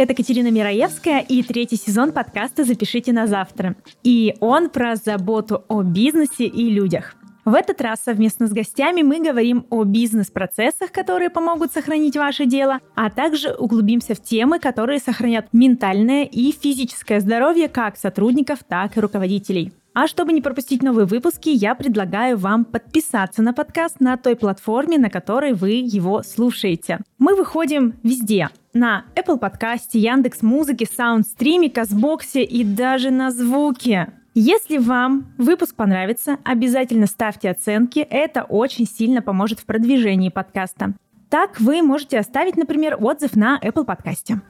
Это Катерина Мираевская и третий сезон подкаста «Запишите на завтра». И он про заботу о бизнесе и людях. В этот раз совместно с гостями мы говорим о бизнес-процессах, которые помогут сохранить ваше дело, а также углубимся в темы, которые сохранят ментальное и физическое здоровье как сотрудников, так и руководителей. А чтобы не пропустить новые выпуски, я предлагаю вам подписаться на подкаст на той платформе, на которой вы его слушаете. Мы выходим везде. На Apple подкасте, Яндекс Музыке, Саундстриме, Казбоксе и даже на Звуке. Если вам выпуск понравится, обязательно ставьте оценки. Это очень сильно поможет в продвижении подкаста. Так вы можете оставить, например, отзыв на Apple подкасте.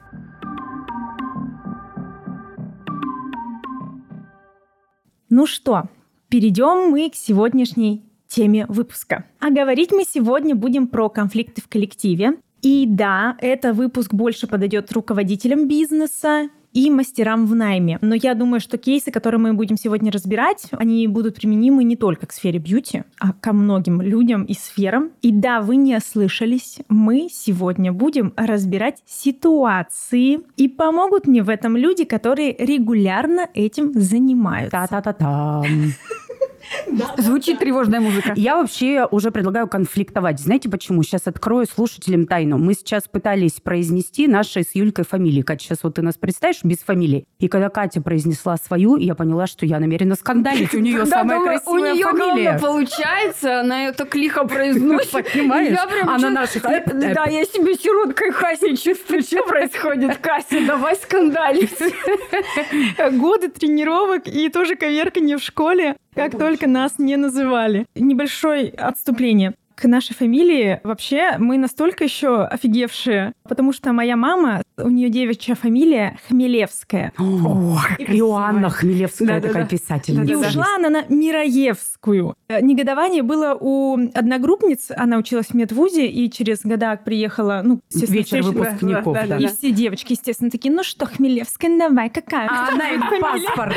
Ну что, перейдем мы к сегодняшней теме выпуска. А говорить мы сегодня будем про конфликты в коллективе. И да, это выпуск больше подойдет руководителям бизнеса, и мастерам в найме. Но я думаю, что кейсы, которые мы будем сегодня разбирать, они будут применимы не только к сфере бьюти, а ко многим людям и сферам. И да, вы не ослышались, мы сегодня будем разбирать ситуации, и помогут мне в этом люди, которые регулярно этим занимаются. Та-та-та-та. Звучит тревожная музыка. Я вообще уже предлагаю конфликтовать. Знаете почему? Сейчас открою слушателям тайну. Мы сейчас пытались произнести наши с Юлькой фамилии. Катя, сейчас вот ты нас представишь без фамилии. И когда Катя произнесла свою, я поняла, что я намерена скандалить. У нее самая красивая фамилия. получается, она это клихо произносит. Понимаешь? Она наша. Да, я себе сироткой Касей чувствую. Что происходит, Кася? Давай скандалить. Годы тренировок и тоже коверканье в школе. Как только нас не называли. Небольшое отступление к нашей фамилии. Вообще, мы настолько еще офигевшие, потому что моя мама, у нее девичья фамилия Хмелевская. О, Иоанна Хмелевская да, такая да, писательница. И ушла она на Мираевскую. Э, негодование было у одногруппниц, она училась в медвузе, и через года приехала, ну, Вечер выпускников, да, да, да. И все девочки, естественно, такие, ну что, Хмелевская, давай, какая? А она им паспорт.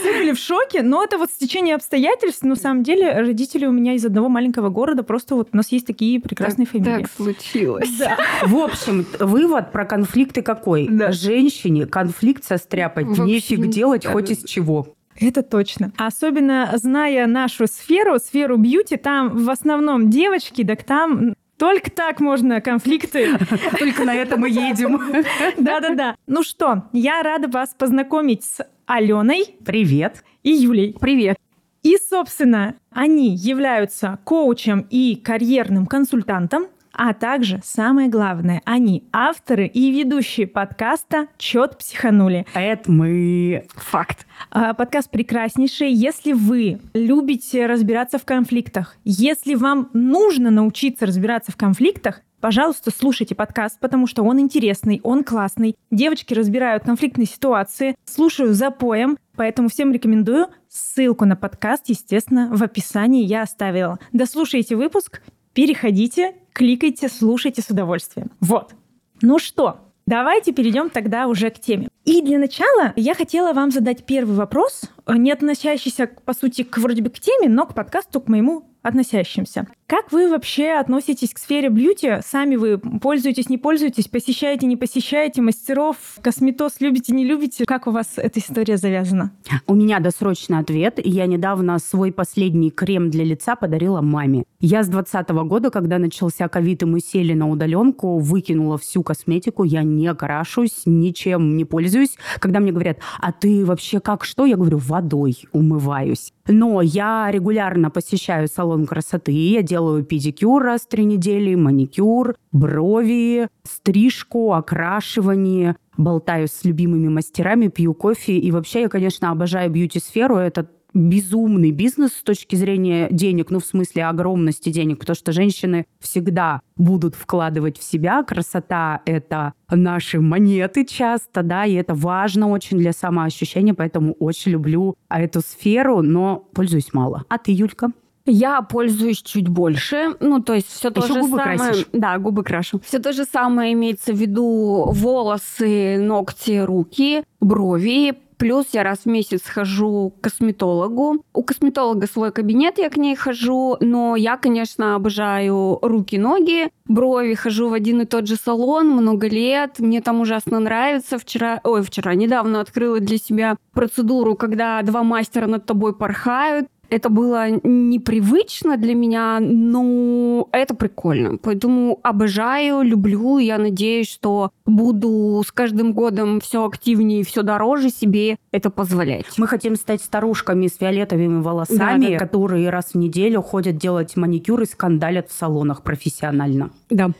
Все были в шоке, но это вот стечение обстоятельств. На самом деле, родители у меня из одного маленького города. Просто вот у нас есть такие прекрасные так, фамилии. Так случилось. Да. В общем, вывод про конфликты какой? Да. Женщине конфликт состряпать нефиг делать да, хоть из чего. Это точно. Особенно зная нашу сферу, сферу бьюти, там в основном девочки, так там только так можно конфликты. Только на это мы едем. Да-да-да. Ну что, я рада вас познакомить с Аленой. Привет. И Юлей. Привет. И, собственно, они являются коучем и карьерным консультантом, а также, самое главное, они авторы и ведущие подкаста «Чет психанули». Это мы. Факт. А, подкаст прекраснейший. Если вы любите разбираться в конфликтах, если вам нужно научиться разбираться в конфликтах, Пожалуйста, слушайте подкаст, потому что он интересный, он классный. Девочки разбирают конфликтные ситуации, слушаю за поем, поэтому всем рекомендую. Ссылку на подкаст, естественно, в описании я оставила. Дослушайте выпуск, переходите, кликайте, слушайте с удовольствием. Вот. Ну что, Давайте перейдем тогда уже к теме. И для начала я хотела вам задать первый вопрос, не относящийся, по сути, к вроде бы к теме, но к подкасту, к моему относящимся. Как вы вообще относитесь к сфере бьюти? Сами вы пользуетесь, не пользуетесь, посещаете, не посещаете мастеров, косметоз любите, не любите? Как у вас эта история завязана? У меня досрочный ответ. Я недавно свой последний крем для лица подарила маме. Я с 2020 года, когда начался ковид, и мы сели на удаленку, выкинула всю косметику, я не крашусь, ничем не пользуюсь. Когда мне говорят, а ты вообще как что? Я говорю, водой умываюсь. Но я регулярно посещаю салон красоты, я делаю педикюр раз в три недели, маникюр, брови, стрижку, окрашивание, болтаю с любимыми мастерами, пью кофе. И вообще я, конечно, обожаю бьюти-сферу. Это безумный бизнес с точки зрения денег, ну, в смысле огромности денег, потому что женщины всегда будут вкладывать в себя. Красота — это наши монеты часто, да, и это важно очень для самоощущения, поэтому очень люблю эту сферу, но пользуюсь мало. А ты, Юлька? Я пользуюсь чуть больше. Ну, то есть все то Еще же губы самое. красишь? Да, губы крашу. Все то же самое имеется в виду волосы, ногти, руки, брови, Плюс я раз в месяц хожу к косметологу. У косметолога свой кабинет, я к ней хожу, но я, конечно, обожаю руки-ноги, брови, хожу в один и тот же салон много лет. Мне там ужасно нравится. Вчера, ой, вчера, недавно открыла для себя процедуру, когда два мастера над тобой порхают. Это было непривычно для меня, но это прикольно. Поэтому обожаю, люблю. Я надеюсь, что буду с каждым годом все активнее и все дороже себе это позволять. Мы хотим стать старушками с фиолетовыми волосами, да, да, которые раз в неделю ходят делать маникюр и скандалят в салонах профессионально. Да.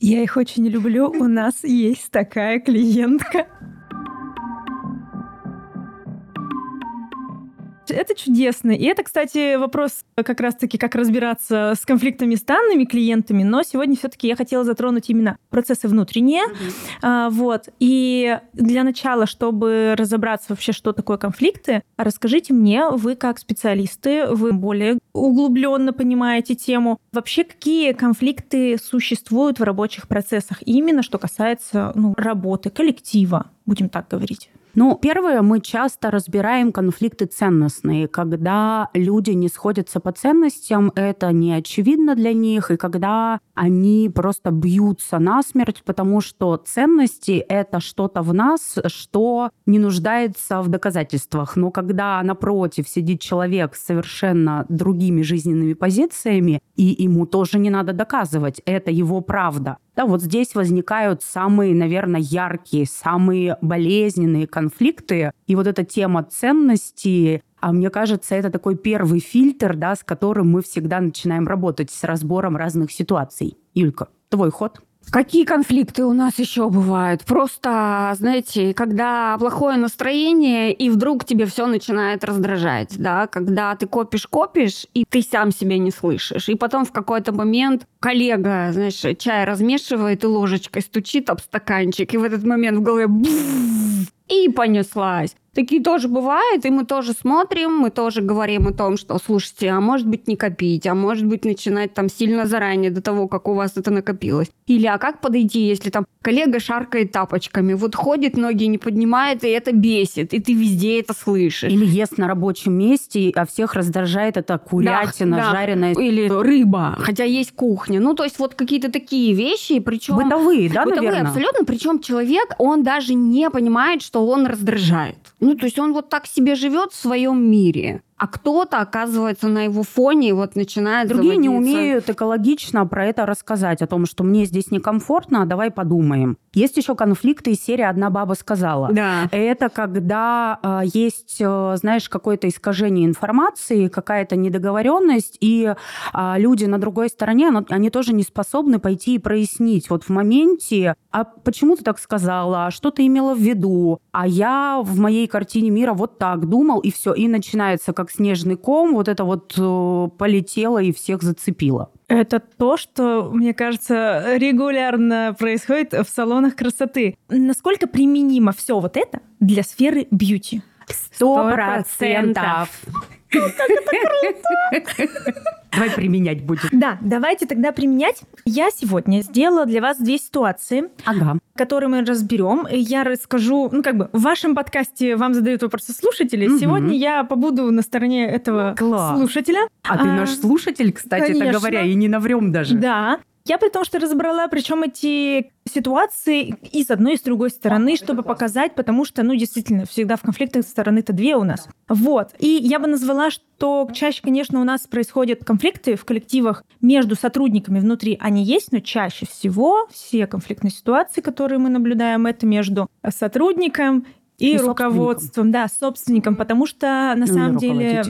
Я их очень люблю. У нас есть такая клиентка. Это чудесно. И это, кстати, вопрос как раз-таки, как разбираться с конфликтами с данными клиентами, но сегодня все таки я хотела затронуть именно процессы внутренние. Mm-hmm. А, вот. И для начала, чтобы разобраться вообще, что такое конфликты, расскажите мне, вы как специалисты, вы более углубленно понимаете тему, вообще какие конфликты существуют в рабочих процессах, именно что касается ну, работы, коллектива, будем так говорить. Ну, первое, мы часто разбираем конфликты ценностные, когда люди не сходятся по ценностям, это не очевидно для них, и когда они просто бьются насмерть, потому что ценности — это что-то в нас, что не нуждается в доказательствах. Но когда напротив сидит человек с совершенно другими жизненными позициями, и ему тоже не надо доказывать, это его правда, да, вот здесь возникают самые, наверное, яркие, самые болезненные конфликты. И вот эта тема ценностей, а мне кажется, это такой первый фильтр, да, с которым мы всегда начинаем работать с разбором разных ситуаций. Юлька, твой ход. Какие конфликты у нас еще бывают? Просто, знаете, когда плохое настроение, и вдруг тебе все начинает раздражать, да, когда ты копишь-копишь, и ты сам себя не слышишь. И потом в какой-то момент коллега, знаешь, чай размешивает и ложечкой стучит об стаканчик, и в этот момент в голове и понеслась. Такие тоже бывают, и мы тоже смотрим, мы тоже говорим о том, что, слушайте, а может быть не копить, а может быть начинать там сильно заранее до того, как у вас это накопилось. Или а как подойти, если там коллега шаркает тапочками, вот ходит, ноги не поднимает, и это бесит, и ты везде это слышишь. Или ест на рабочем месте, а всех раздражает это курятина, да, да. жареная. Или рыба, хотя есть кухня. Ну, то есть вот какие-то такие вещи, причем... Бытовые, да, Бытовые, наверное? абсолютно. Причем человек, он даже не понимает, что он раздражает. Ну, то есть он вот так себе живет в своем мире а кто-то оказывается на его фоне и вот начинает Другие заводиться. не умеют экологично про это рассказать, о том, что мне здесь некомфортно, а давай подумаем. Есть еще конфликты из серии «Одна баба сказала». Да. Это когда э, есть, э, знаешь, какое-то искажение информации, какая-то недоговоренность, и э, люди на другой стороне, они тоже не способны пойти и прояснить. Вот в моменте, а почему ты так сказала, а что ты имела в виду, а я в моей картине мира вот так думал, и все, и начинается как снежный ком, вот это вот э, полетело и всех зацепило. Это то, что, мне кажется, регулярно происходит в салонах красоты. Насколько применимо все вот это для сферы бьюти? Сто процентов. Как это круто! Давай применять будем. Да, давайте тогда применять. Я сегодня сделала для вас две ситуации, ага. которые мы разберем. Я расскажу, ну как бы в вашем подкасте вам задают вопросы слушатели. Угу. Сегодня я побуду на стороне этого Класс. слушателя. А, а ты наш слушатель, кстати, конечно. это говоря, и не наврем даже. Да. Я при том, что разобрала, причем эти ситуации и с одной, и с другой стороны, чтобы показать, потому что, ну, действительно, всегда в конфликтах стороны-то две у нас. Вот. И я бы назвала, что чаще, конечно, у нас происходят конфликты в коллективах между сотрудниками внутри. Они есть, но чаще всего все конфликтные ситуации, которые мы наблюдаем, это между сотрудником и, и руководством, да, собственником, потому что на ну, самом деле,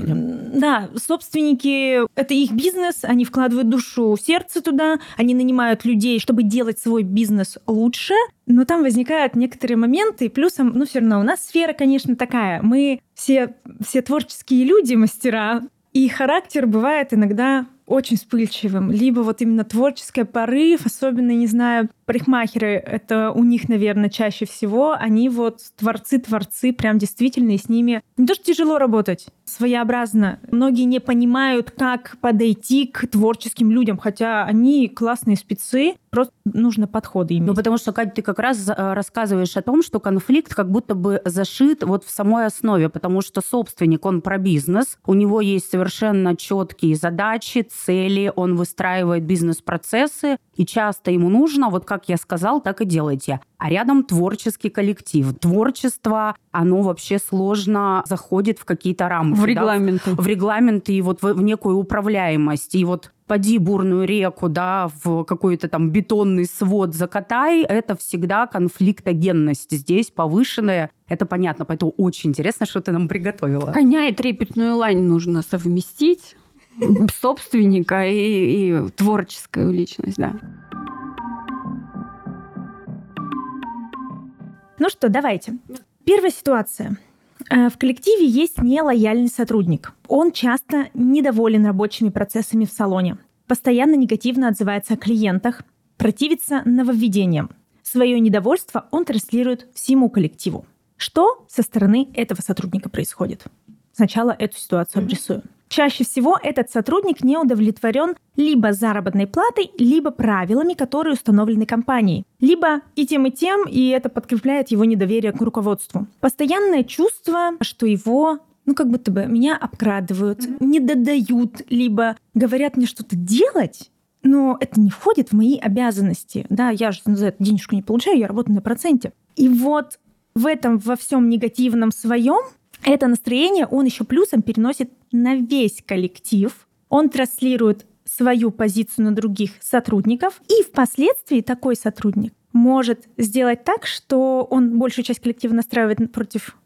да, собственники это их бизнес, они вкладывают душу, сердце туда, они нанимают людей, чтобы делать свой бизнес лучше, но там возникают некоторые моменты, и плюсом, ну, все равно у нас сфера, конечно, такая. Мы все, все творческие люди, мастера, и характер бывает иногда очень вспыльчивым, либо вот именно творческий порыв, особенно, не знаю, парикмахеры, это у них, наверное, чаще всего, они вот творцы-творцы, прям действительно, и с ними не то, что тяжело работать, своеобразно. Многие не понимают, как подойти к творческим людям, хотя они классные спецы, просто нужно подходы иметь. Ну, потому что, Катя, ты как раз э, рассказываешь о том, что конфликт как будто бы зашит вот в самой основе, потому что собственник, он про бизнес, у него есть совершенно четкие задачи, цели, он выстраивает бизнес-процессы, и часто ему нужно, вот как я сказал, так и делайте. А рядом творческий коллектив. Творчество, оно вообще сложно заходит в какие-то рамки. В регламенты. Да? В регламенты и вот в, в некую управляемость. И вот поди бурную реку, да, в какой-то там бетонный свод закатай, это всегда конфликтогенность здесь повышенная. Это понятно, поэтому очень интересно, что ты нам приготовила. Коня и трепетную лань нужно совместить собственника и, и творческую личность, да. Ну что, давайте. Первая ситуация. Э, в коллективе есть нелояльный сотрудник. Он часто недоволен рабочими процессами в салоне, постоянно негативно отзывается о клиентах, противится нововведениям. Свое недовольство он транслирует всему коллективу. Что со стороны этого сотрудника происходит? Сначала эту ситуацию обрисую. Чаще всего этот сотрудник не удовлетворен либо заработной платой, либо правилами, которые установлены компанией, либо и тем, и тем, и это подкрепляет его недоверие к руководству. Постоянное чувство, что его ну, как будто бы меня обкрадывают, не додают, либо говорят мне что-то делать, но это не входит в мои обязанности. Да, я же за это денежку не получаю, я работаю на проценте. И вот в этом во всем негативном своем это настроение он еще плюсом переносит на весь коллектив. Он транслирует свою позицию на других сотрудников, и впоследствии такой сотрудник может сделать так, что он большую часть коллектива настраивает против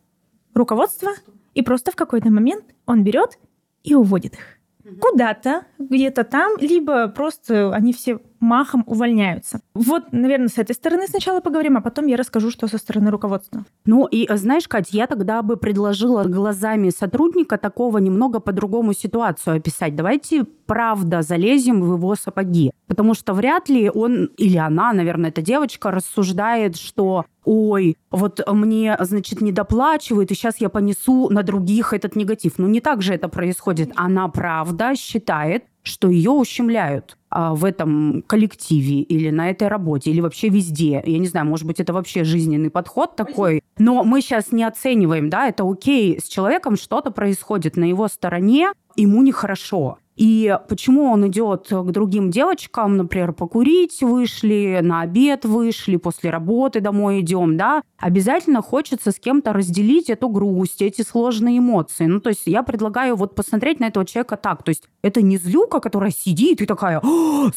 руководства, и просто в какой-то момент он берет и уводит их. Куда-то, где-то там, либо просто они все махом увольняются. Вот, наверное, с этой стороны сначала поговорим, а потом я расскажу, что со стороны руководства. Ну и знаешь, Кать, я тогда бы предложила глазами сотрудника такого немного по-другому ситуацию описать. Давайте правда залезем в его сапоги. Потому что вряд ли он или она, наверное, эта девочка, рассуждает, что ой, вот мне, значит, не доплачивают, и сейчас я понесу на других этот негатив. Ну, не так же это происходит. Она, правда, считает, что ее ущемляют а, в этом коллективе или на этой работе, или вообще везде. Я не знаю, может быть, это вообще жизненный подход такой. Но мы сейчас не оцениваем, да, это окей, с человеком что-то происходит на его стороне, ему нехорошо. И почему он идет к другим девочкам, например, покурить вышли, на обед вышли, после работы домой идем, да, обязательно хочется с кем-то разделить эту грусть, эти сложные эмоции. Ну, то есть я предлагаю вот посмотреть на этого человека так. То есть это не злюка, которая сидит и такая,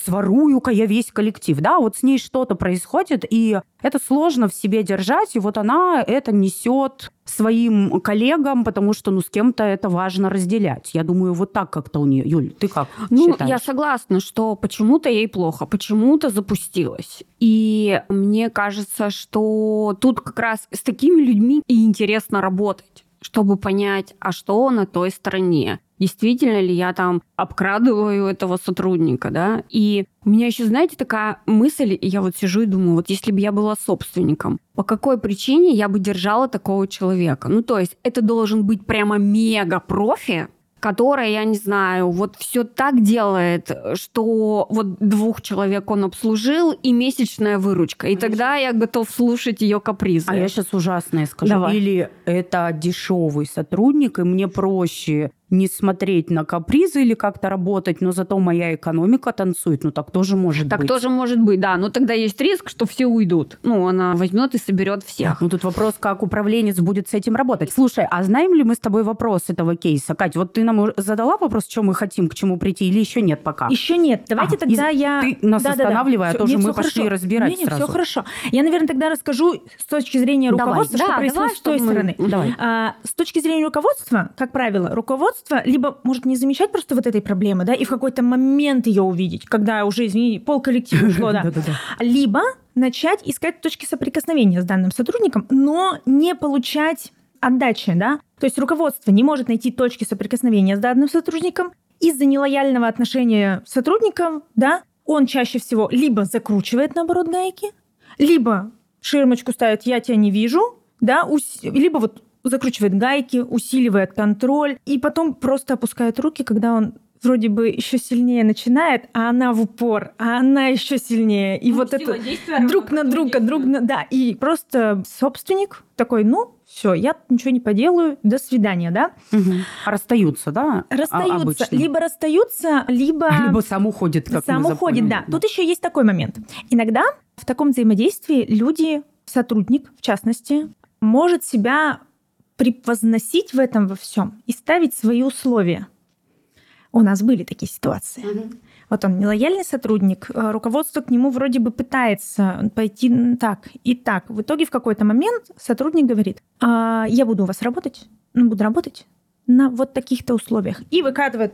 сворую-ка я весь коллектив, да, вот с ней что-то происходит, и это сложно в себе держать, и вот она это несет своим коллегам, потому что, ну, с кем-то это важно разделять. Я думаю, вот так как-то у нее. Юль, ты как Ну, считаешь? я согласна, что почему-то ей плохо, почему-то запустилась. И мне кажется, что тут как раз с такими людьми и интересно работать чтобы понять, а что на той стороне. Действительно ли я там обкрадываю этого сотрудника, да? И у меня еще, знаете, такая мысль, и я вот сижу и думаю, вот если бы я была собственником, по какой причине я бы держала такого человека? Ну, то есть это должен быть прямо мега-профи, которая, я не знаю, вот все так делает, что вот двух человек он обслужил и месячная выручка. И тогда я готов слушать ее капризы. А я сейчас ужасное скажу. Давай. Или это дешевый сотрудник, и мне проще не смотреть на капризы или как-то работать, но зато моя экономика танцует. Ну, так тоже может так быть. тоже может быть, да. Но тогда есть риск, что все уйдут. Ну, она возьмет и соберет всех. Ну, тут вопрос, как управленец будет с этим работать. Слушай, а знаем ли мы с тобой вопрос этого кейса? Кать, вот ты нам задала вопрос, что мы хотим, к чему прийти, или еще нет пока? Еще нет. Давайте А, тогда из- я... Ты нас Да-да-да. останавливай, а Всё- тоже нет, мы всё пошли хорошо. разбирать Не-не, сразу. все хорошо. Я, наверное, тогда расскажу с точки зрения Давай. руководства, Да, что давай, происходит с той мы- стороны. Давай. А, с точки зрения руководства, как правило, руководство либо может не замечать просто вот этой проблемы, да, и в какой-то момент ее увидеть, когда уже, извини, пол коллектива ушло, да. Либо начать искать точки соприкосновения с данным сотрудником, но не получать отдачи, да. То есть руководство не может найти точки соприкосновения с данным сотрудником из-за нелояльного отношения с сотрудником, да, он чаще всего либо закручивает, наоборот, гайки, либо ширмочку ставит «я тебя не вижу», да, либо вот закручивает гайки, усиливает контроль, и потом просто опускает руки, когда он вроде бы еще сильнее начинает, а она в упор, а она еще сильнее. И ну, вот это друг на друга, друг на... Да, и просто собственник такой, ну, все, я ничего не поделаю, до свидания, да? Угу. Расстаются, да? Расстаются. Обычно. Либо расстаются, либо... Либо сам уходит, как Сам уходит, да. Тут еще есть такой момент. Иногда в таком взаимодействии люди, сотрудник, в частности, может себя превозносить в этом во всем и ставить свои условия. У нас были такие ситуации. Угу. Вот он нелояльный сотрудник, э, руководство к нему вроде бы пытается пойти так и так. В итоге в какой-то момент сотрудник говорит, а, я буду у вас работать, ну, буду работать на вот таких-то условиях. И выкатывает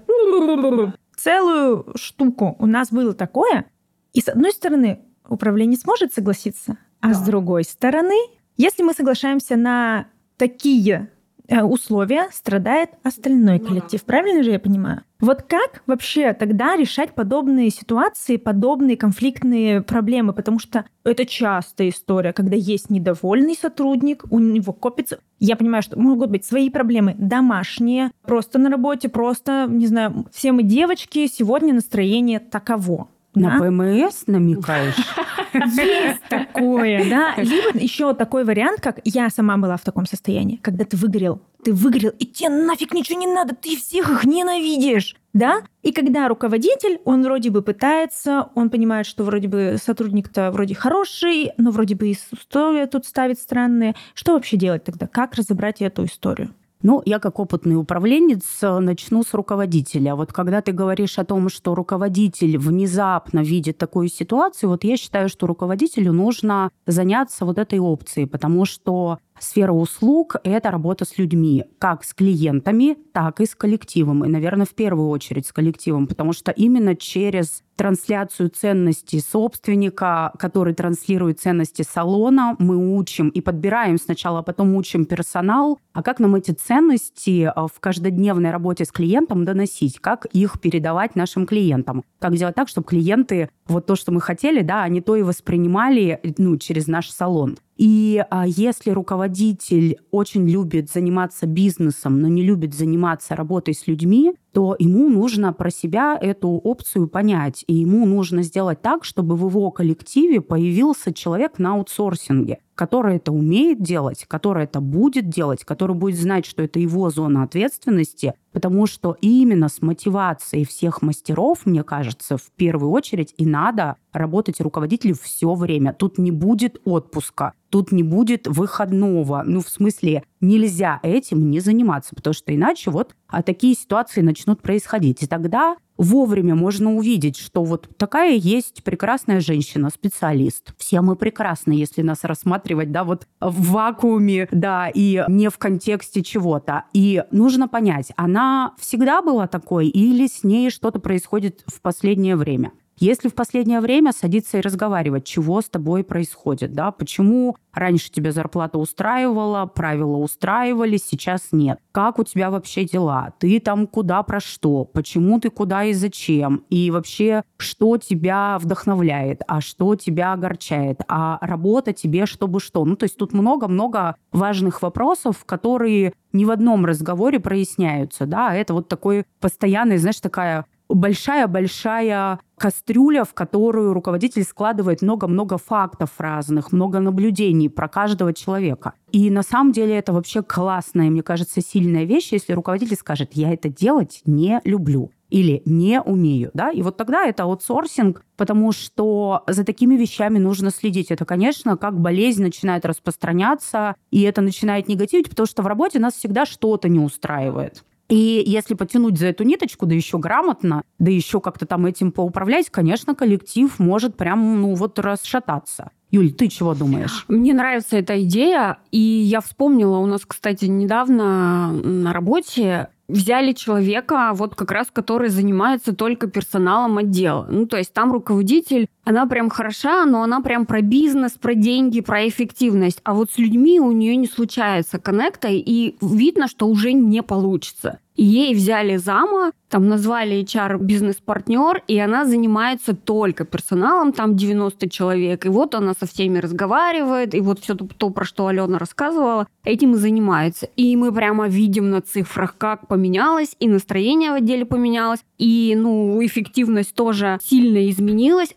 целую штуку. У нас было такое. И с одной стороны, управление сможет согласиться, а да. с другой стороны, если мы соглашаемся на такие Э, условия страдает остальной ну коллектив. Правильно же я понимаю? Вот как вообще тогда решать подобные ситуации, подобные конфликтные проблемы? Потому что это частая история, когда есть недовольный сотрудник, у него копится... Я понимаю, что могут быть свои проблемы домашние, просто на работе, просто, не знаю, все мы девочки, сегодня настроение таково. На да? ПМС намекаешь? Есть такое, да. Либо еще такой вариант, как я сама была в таком состоянии, когда ты выгорел, ты выгорел, и тебе нафиг ничего не надо, ты всех их ненавидишь, да? И когда руководитель, он вроде бы пытается, он понимает, что вроде бы сотрудник-то вроде хороший, но вроде бы и условия тут ставит странные. Что вообще делать тогда? Как разобрать эту историю? Ну, я как опытный управленец э, начну с руководителя. Вот когда ты говоришь о том, что руководитель внезапно видит такую ситуацию, вот я считаю, что руководителю нужно заняться вот этой опцией, потому что Сфера услуг – это работа с людьми, как с клиентами, так и с коллективом. И, наверное, в первую очередь с коллективом, потому что именно через трансляцию ценностей собственника, который транслирует ценности салона, мы учим и подбираем сначала, а потом учим персонал, а как нам эти ценности а, в каждодневной работе с клиентом доносить, как их передавать нашим клиентам, как делать так, чтобы клиенты вот то, что мы хотели, да, они то и воспринимали ну, через наш салон. И а, если руководитель очень любит заниматься бизнесом, но не любит заниматься работой с людьми, то ему нужно про себя эту опцию понять. И ему нужно сделать так, чтобы в его коллективе появился человек на аутсорсинге, который это умеет делать, который это будет делать, который будет знать, что это его зона ответственности, потому что именно с мотивацией всех мастеров, мне кажется, в первую очередь и надо работать руководителю все время. Тут не будет отпуска, тут не будет выходного. Ну, в смысле, нельзя этим не заниматься, потому что иначе вот а такие ситуации начнут происходить. И тогда вовремя можно увидеть, что вот такая есть прекрасная женщина, специалист. Все мы прекрасны, если нас рассматривать, да, вот в вакууме, да, и не в контексте чего-то. И нужно понять, она всегда была такой или с ней что-то происходит в последнее время. Если в последнее время садиться и разговаривать, чего с тобой происходит, да, почему раньше тебя зарплата устраивала, правила устраивали, сейчас нет. Как у тебя вообще дела? Ты там куда про что? Почему ты куда и зачем? И вообще, что тебя вдохновляет, а что тебя огорчает? А работа тебе чтобы что? Ну, то есть тут много-много важных вопросов, которые ни в одном разговоре проясняются, да, это вот такой постоянный, знаешь, такая большая-большая кастрюля, в которую руководитель складывает много-много фактов разных, много наблюдений про каждого человека. И на самом деле это вообще классная, мне кажется, сильная вещь, если руководитель скажет, я это делать не люблю или не умею, да, и вот тогда это аутсорсинг, потому что за такими вещами нужно следить. Это, конечно, как болезнь начинает распространяться, и это начинает негативить, потому что в работе нас всегда что-то не устраивает. И если потянуть за эту ниточку, да еще грамотно, да еще как-то там этим поуправлять, конечно, коллектив может прям, ну вот, расшататься. Юль, ты чего думаешь? Мне нравится эта идея, и я вспомнила, у нас, кстати, недавно на работе взяли человека, вот как раз который занимается только персоналом отдела. Ну, то есть там руководитель она прям хороша, но она прям про бизнес, про деньги, про эффективность. А вот с людьми у нее не случается коннекта, и видно, что уже не получится. Ей взяли зама, там назвали HR бизнес-партнер, и она занимается только персоналом, там 90 человек. И вот она со всеми разговаривает, и вот все то, то, про что Алена рассказывала, этим и занимается. И мы прямо видим на цифрах, как поменялось, и настроение в отделе поменялось, и ну, эффективность тоже сильно изменилась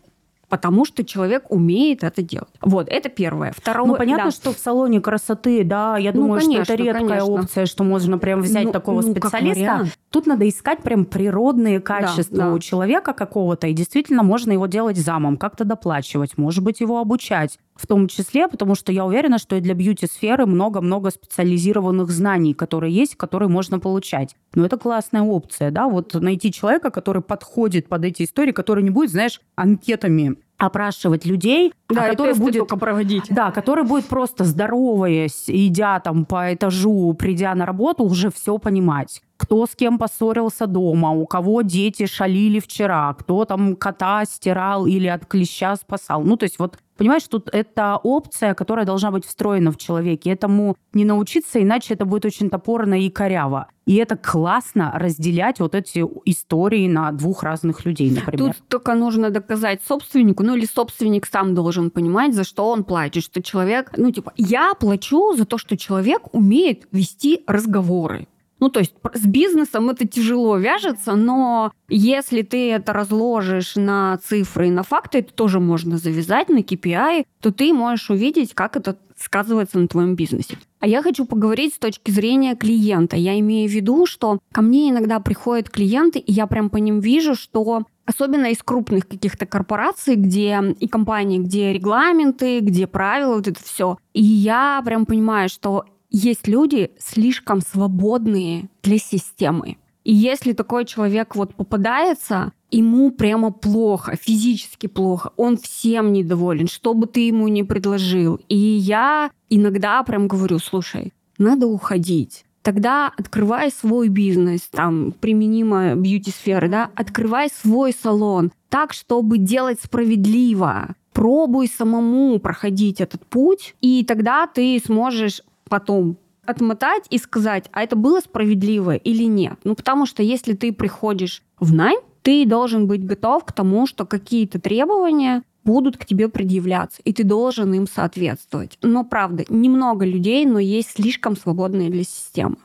потому что человек умеет это делать. Вот, это первое. Второе, ну, понятно, да. что в салоне красоты, да, я ну, думаю, конечно, что это редкая конечно. опция, что можно прям взять ну, такого ну, специалиста. Тут надо искать прям природные качества да, да. у человека какого-то, и действительно можно его делать замом, как-то доплачивать, может быть, его обучать в том числе, потому что я уверена, что и для бьюти-сферы много-много специализированных знаний, которые есть, которые можно получать. Но это классная опция, да, вот найти человека, который подходит под эти истории, который не будет, знаешь, анкетами опрашивать людей, а да, а который будет только проводить. Да, который будет просто здороваясь, идя там по этажу, придя на работу, уже все понимать кто с кем поссорился дома, у кого дети шалили вчера, кто там кота стирал или от клеща спасал. Ну, то есть вот Понимаешь, тут это опция, которая должна быть встроена в человеке. Этому не научиться, иначе это будет очень топорно и коряво. И это классно разделять вот эти истории на двух разных людей, например. Тут только нужно доказать собственнику, ну или собственник сам должен понимать, за что он платит. Что человек, ну типа, я плачу за то, что человек умеет вести разговоры. Ну, то есть с бизнесом это тяжело вяжется, но если ты это разложишь на цифры и на факты, это тоже можно завязать на KPI, то ты можешь увидеть, как это сказывается на твоем бизнесе. А я хочу поговорить с точки зрения клиента. Я имею в виду, что ко мне иногда приходят клиенты, и я прям по ним вижу, что особенно из крупных каких-то корпораций, где и компаний, где регламенты, где правила, вот это все. И я прям понимаю, что есть люди слишком свободные для системы. И если такой человек вот попадается, ему прямо плохо, физически плохо, он всем недоволен, что бы ты ему ни предложил. И я иногда прям говорю, слушай, надо уходить. Тогда открывай свой бизнес, там, применимо бьюти-сферы, да, открывай свой салон так, чтобы делать справедливо. Пробуй самому проходить этот путь, и тогда ты сможешь потом отмотать и сказать, а это было справедливо или нет. Ну, потому что если ты приходишь в найм, ты должен быть готов к тому, что какие-то требования будут к тебе предъявляться, и ты должен им соответствовать. Но правда, немного людей, но есть слишком свободные для системы.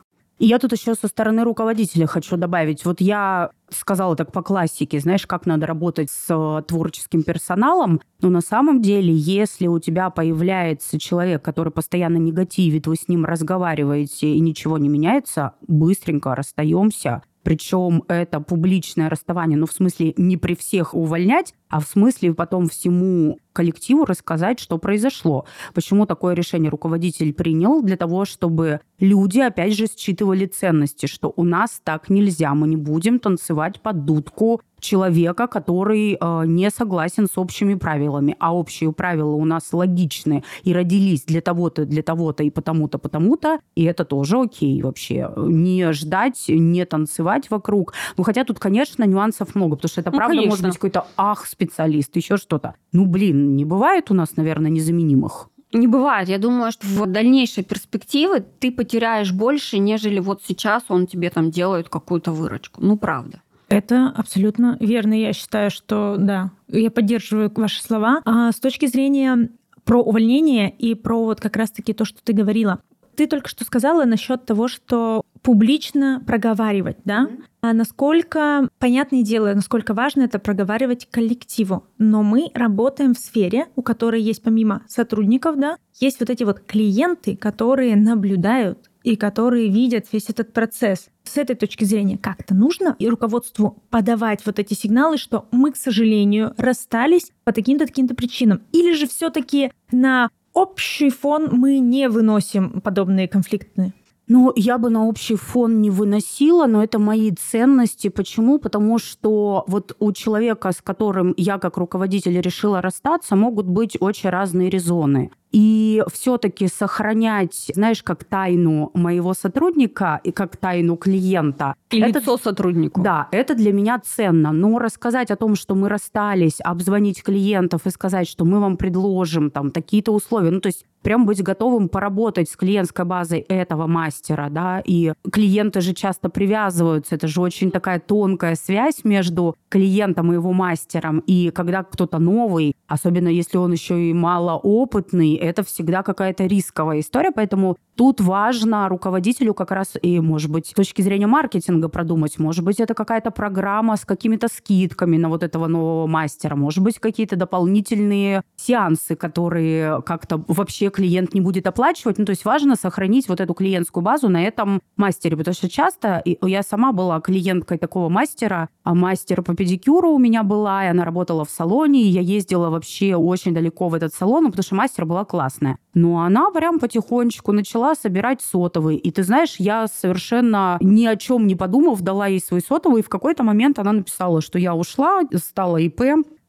И я тут еще со стороны руководителя хочу добавить. Вот я сказала так по классике, знаешь, как надо работать с э, творческим персоналом. Но на самом деле, если у тебя появляется человек, который постоянно негативит, вы с ним разговариваете и ничего не меняется, быстренько расстаемся, причем это публичное расставание, ну, в смысле, не при всех увольнять, а в смысле потом всему коллективу рассказать, что произошло. Почему такое решение руководитель принял? Для того, чтобы люди, опять же, считывали ценности, что у нас так нельзя, мы не будем танцевать под дудку человека, который э, не согласен с общими правилами, а общие правила у нас логичны и родились для того-то, для того-то и потому-то, потому-то, и это тоже окей вообще. Не ждать, не танцевать вокруг. Ну, хотя тут, конечно, нюансов много, потому что это ну, правда конечно. может быть какой-то ах специалист, еще что-то. Ну, блин, не бывает у нас, наверное, незаменимых. Не бывает. Я думаю, что в дальнейшей перспективе ты потеряешь больше, нежели вот сейчас он тебе там делает какую-то выручку. Ну, правда. Это абсолютно верно. Я считаю, что да, я поддерживаю ваши слова. А с точки зрения про увольнение и про вот как раз-таки то, что ты говорила. Ты только что сказала насчет того, что публично проговаривать, да? А насколько, понятное дело, насколько важно это проговаривать коллективу. Но мы работаем в сфере, у которой есть помимо сотрудников, да, есть вот эти вот клиенты, которые наблюдают и которые видят весь этот процесс. С этой точки зрения как-то нужно и руководству подавать вот эти сигналы, что мы, к сожалению, расстались по таким-то таким-то причинам. Или же все-таки на общий фон мы не выносим подобные конфликты? Ну, я бы на общий фон не выносила, но это мои ценности. Почему? Потому что вот у человека, с которым я как руководитель решила расстаться, могут быть очень разные резоны. И все-таки сохранять, знаешь, как тайну моего сотрудника и как тайну клиента. И это, лицо сотруднику. Да, это для меня ценно. Но рассказать о том, что мы расстались, обзвонить клиентов и сказать, что мы вам предложим там такие-то условия. Ну, то есть прям быть готовым поработать с клиентской базой этого мастера, да, и клиенты же часто привязываются, это же очень такая тонкая связь между клиентом и его мастером, и когда кто-то новый, особенно если он еще и малоопытный, это всегда какая-то рисковая история, поэтому тут важно руководителю как раз и, может быть, с точки зрения маркетинга продумать, может быть, это какая-то программа с какими-то скидками на вот этого нового мастера, может быть, какие-то дополнительные сеансы, которые как-то вообще клиент не будет оплачивать. Ну, то есть важно сохранить вот эту клиентскую базу на этом мастере, потому что часто я сама была клиенткой такого мастера, а мастер по педикюру у меня была, и она работала в салоне, и я ездила вообще очень далеко в этот салон, потому что мастер была классная. Но она прям потихонечку начала собирать сотовые. И ты знаешь, я совершенно ни о чем не подумав, дала ей свой сотовый, и в какой-то момент она написала, что я ушла, стала ИП,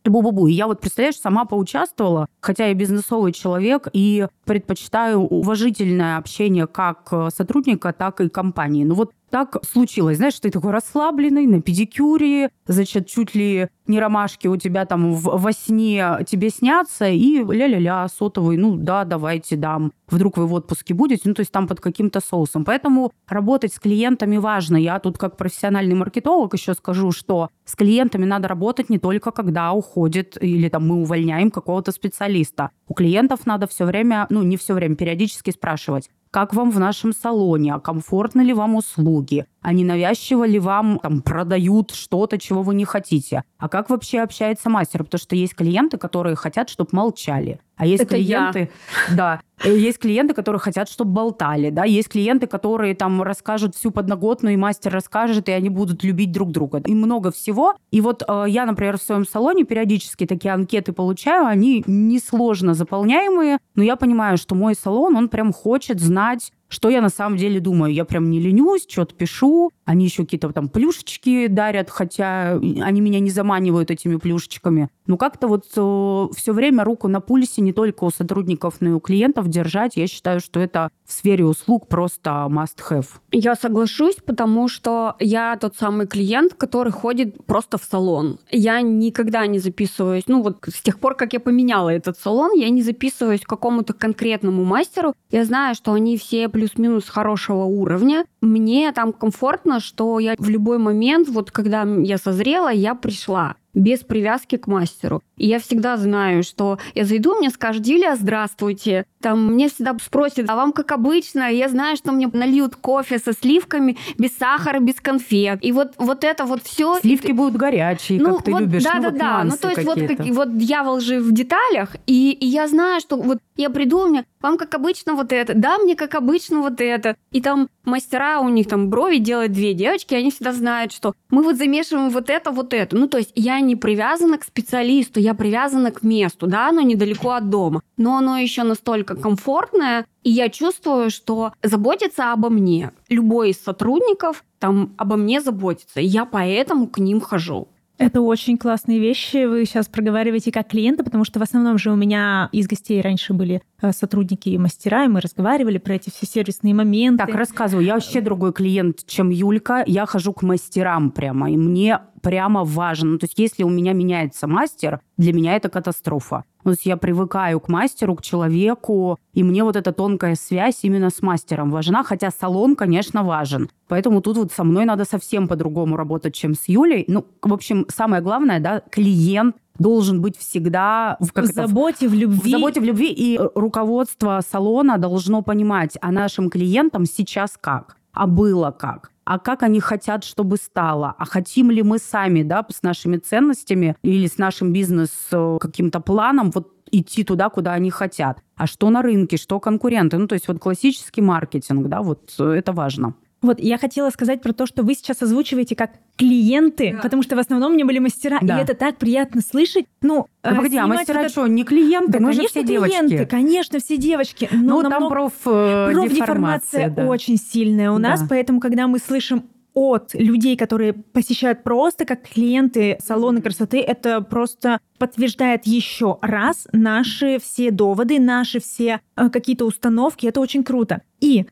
Бу-бу-бу. И я вот, представляешь, сама поучаствовала, хотя я бизнесовый человек и предпочитаю уважительное общение как сотрудника, так и компании. Но вот так случилось. Знаешь, ты такой расслабленный, на педикюре, значит, чуть ли не ромашки у тебя там в, во сне тебе снятся, и ля-ля-ля, сотовый, ну да, давайте дам. Вдруг вы в отпуске будете, ну то есть там под каким-то соусом. Поэтому работать с клиентами важно. Я тут как профессиональный маркетолог еще скажу, что с клиентами надо работать не только когда уходит или там мы увольняем какого-то специалиста. У клиентов надо все время, ну не все время, периодически спрашивать, как вам в нашем салоне, а комфортны ли вам услуги, не навязчиво ли вам там, продают что-то, чего вы не хотите, а как вообще общается мастер, потому что есть клиенты, которые хотят, чтобы молчали, а есть Это клиенты, я. да, есть клиенты, которые хотят, чтобы болтали, да, есть клиенты, которые там расскажут всю подноготную, и мастер расскажет, и они будут любить друг друга. И много всего. И вот э, я, например, в своем салоне периодически такие анкеты получаю, они несложно заполняемые, но я понимаю, что мой салон, он прям хочет знать, что я на самом деле думаю. Я прям не ленюсь, что-то пишу. Они еще какие-то там плюшечки дарят, хотя они меня не заманивают этими плюшечками. Но как-то вот э, все время руку на пульсе не только у сотрудников, но и у клиентов держать. Я считаю, что это в сфере услуг просто must-have. Я соглашусь, потому что я тот самый клиент, который ходит просто в салон. Я никогда не записываюсь, ну вот с тех пор, как я поменяла этот салон, я не записываюсь к какому-то конкретному мастеру. Я знаю, что они все плюс-минус хорошего уровня. Мне там комфортно, что я в любой момент, вот когда я созрела, я пришла без привязки к мастеру. И я всегда знаю, что я зайду, мне скажут, Дилия, здравствуйте. Там мне всегда спросят, а вам как обычно? Я знаю, что мне нальют кофе со сливками, без сахара, без конфет. И вот, вот это вот все. Сливки и... будут горячие, ну, как ты вот, любишь. Да, ну, да, вот да. Ну, то есть вот, как, вот дьявол же в деталях. И, и я знаю, что вот я приду, меня, вам как обычно вот это, да, мне как обычно вот это. И там мастера, у них там брови делают две девочки, они всегда знают, что мы вот замешиваем вот это, вот это. Ну, то есть я не привязана к специалисту, я привязана к месту, да, оно недалеко от дома. Но оно еще настолько комфортное, и я чувствую, что заботится обо мне. Любой из сотрудников там обо мне заботится, и я поэтому к ним хожу. Это очень классные вещи. Вы сейчас проговариваете как клиента, потому что в основном же у меня из гостей раньше были сотрудники и мастера, и мы разговаривали про эти все сервисные моменты. Так, рассказываю. Я вообще другой клиент, чем Юлька. Я хожу к мастерам прямо, и мне прямо важно. Ну, то есть если у меня меняется мастер, для меня это катастрофа. То есть я привыкаю к мастеру, к человеку, и мне вот эта тонкая связь именно с мастером важна, хотя салон, конечно, важен. Поэтому тут вот со мной надо совсем по-другому работать, чем с Юлей. Ну, в общем, самое главное, да, клиент должен быть всегда в, как в заботе, в любви. В заботе, в любви. И руководство салона должно понимать, а нашим клиентам сейчас как, а было как а как они хотят, чтобы стало, а хотим ли мы сами, да, с нашими ценностями или с нашим бизнес э, каким-то планом вот идти туда, куда они хотят. А что на рынке, что конкуренты. Ну, то есть вот классический маркетинг, да, вот э, это важно. Вот я хотела сказать про то, что вы сейчас озвучиваете как клиенты, да. потому что в основном мне были мастера, да. и это так приятно слышать. Ну, да, э, погоди, а мастера это... что, не клиенты? Да, Мы конечно, же все клиенты, девочки. конечно, все девочки. Но ну, там проф, э, профдеформация да. очень сильная у нас, да. поэтому, когда мы слышим от людей, которые посещают просто как клиенты салона красоты, это просто подтверждает еще раз наши все доводы, наши все э, какие-то установки. Это очень круто. И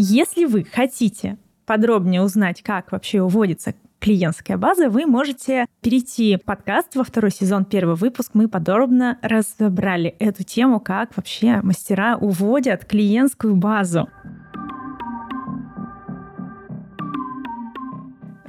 если вы хотите подробнее узнать, как вообще уводится клиентская база, вы можете перейти в подкаст во второй сезон, первый выпуск. Мы подробно разобрали эту тему, как вообще мастера уводят клиентскую базу.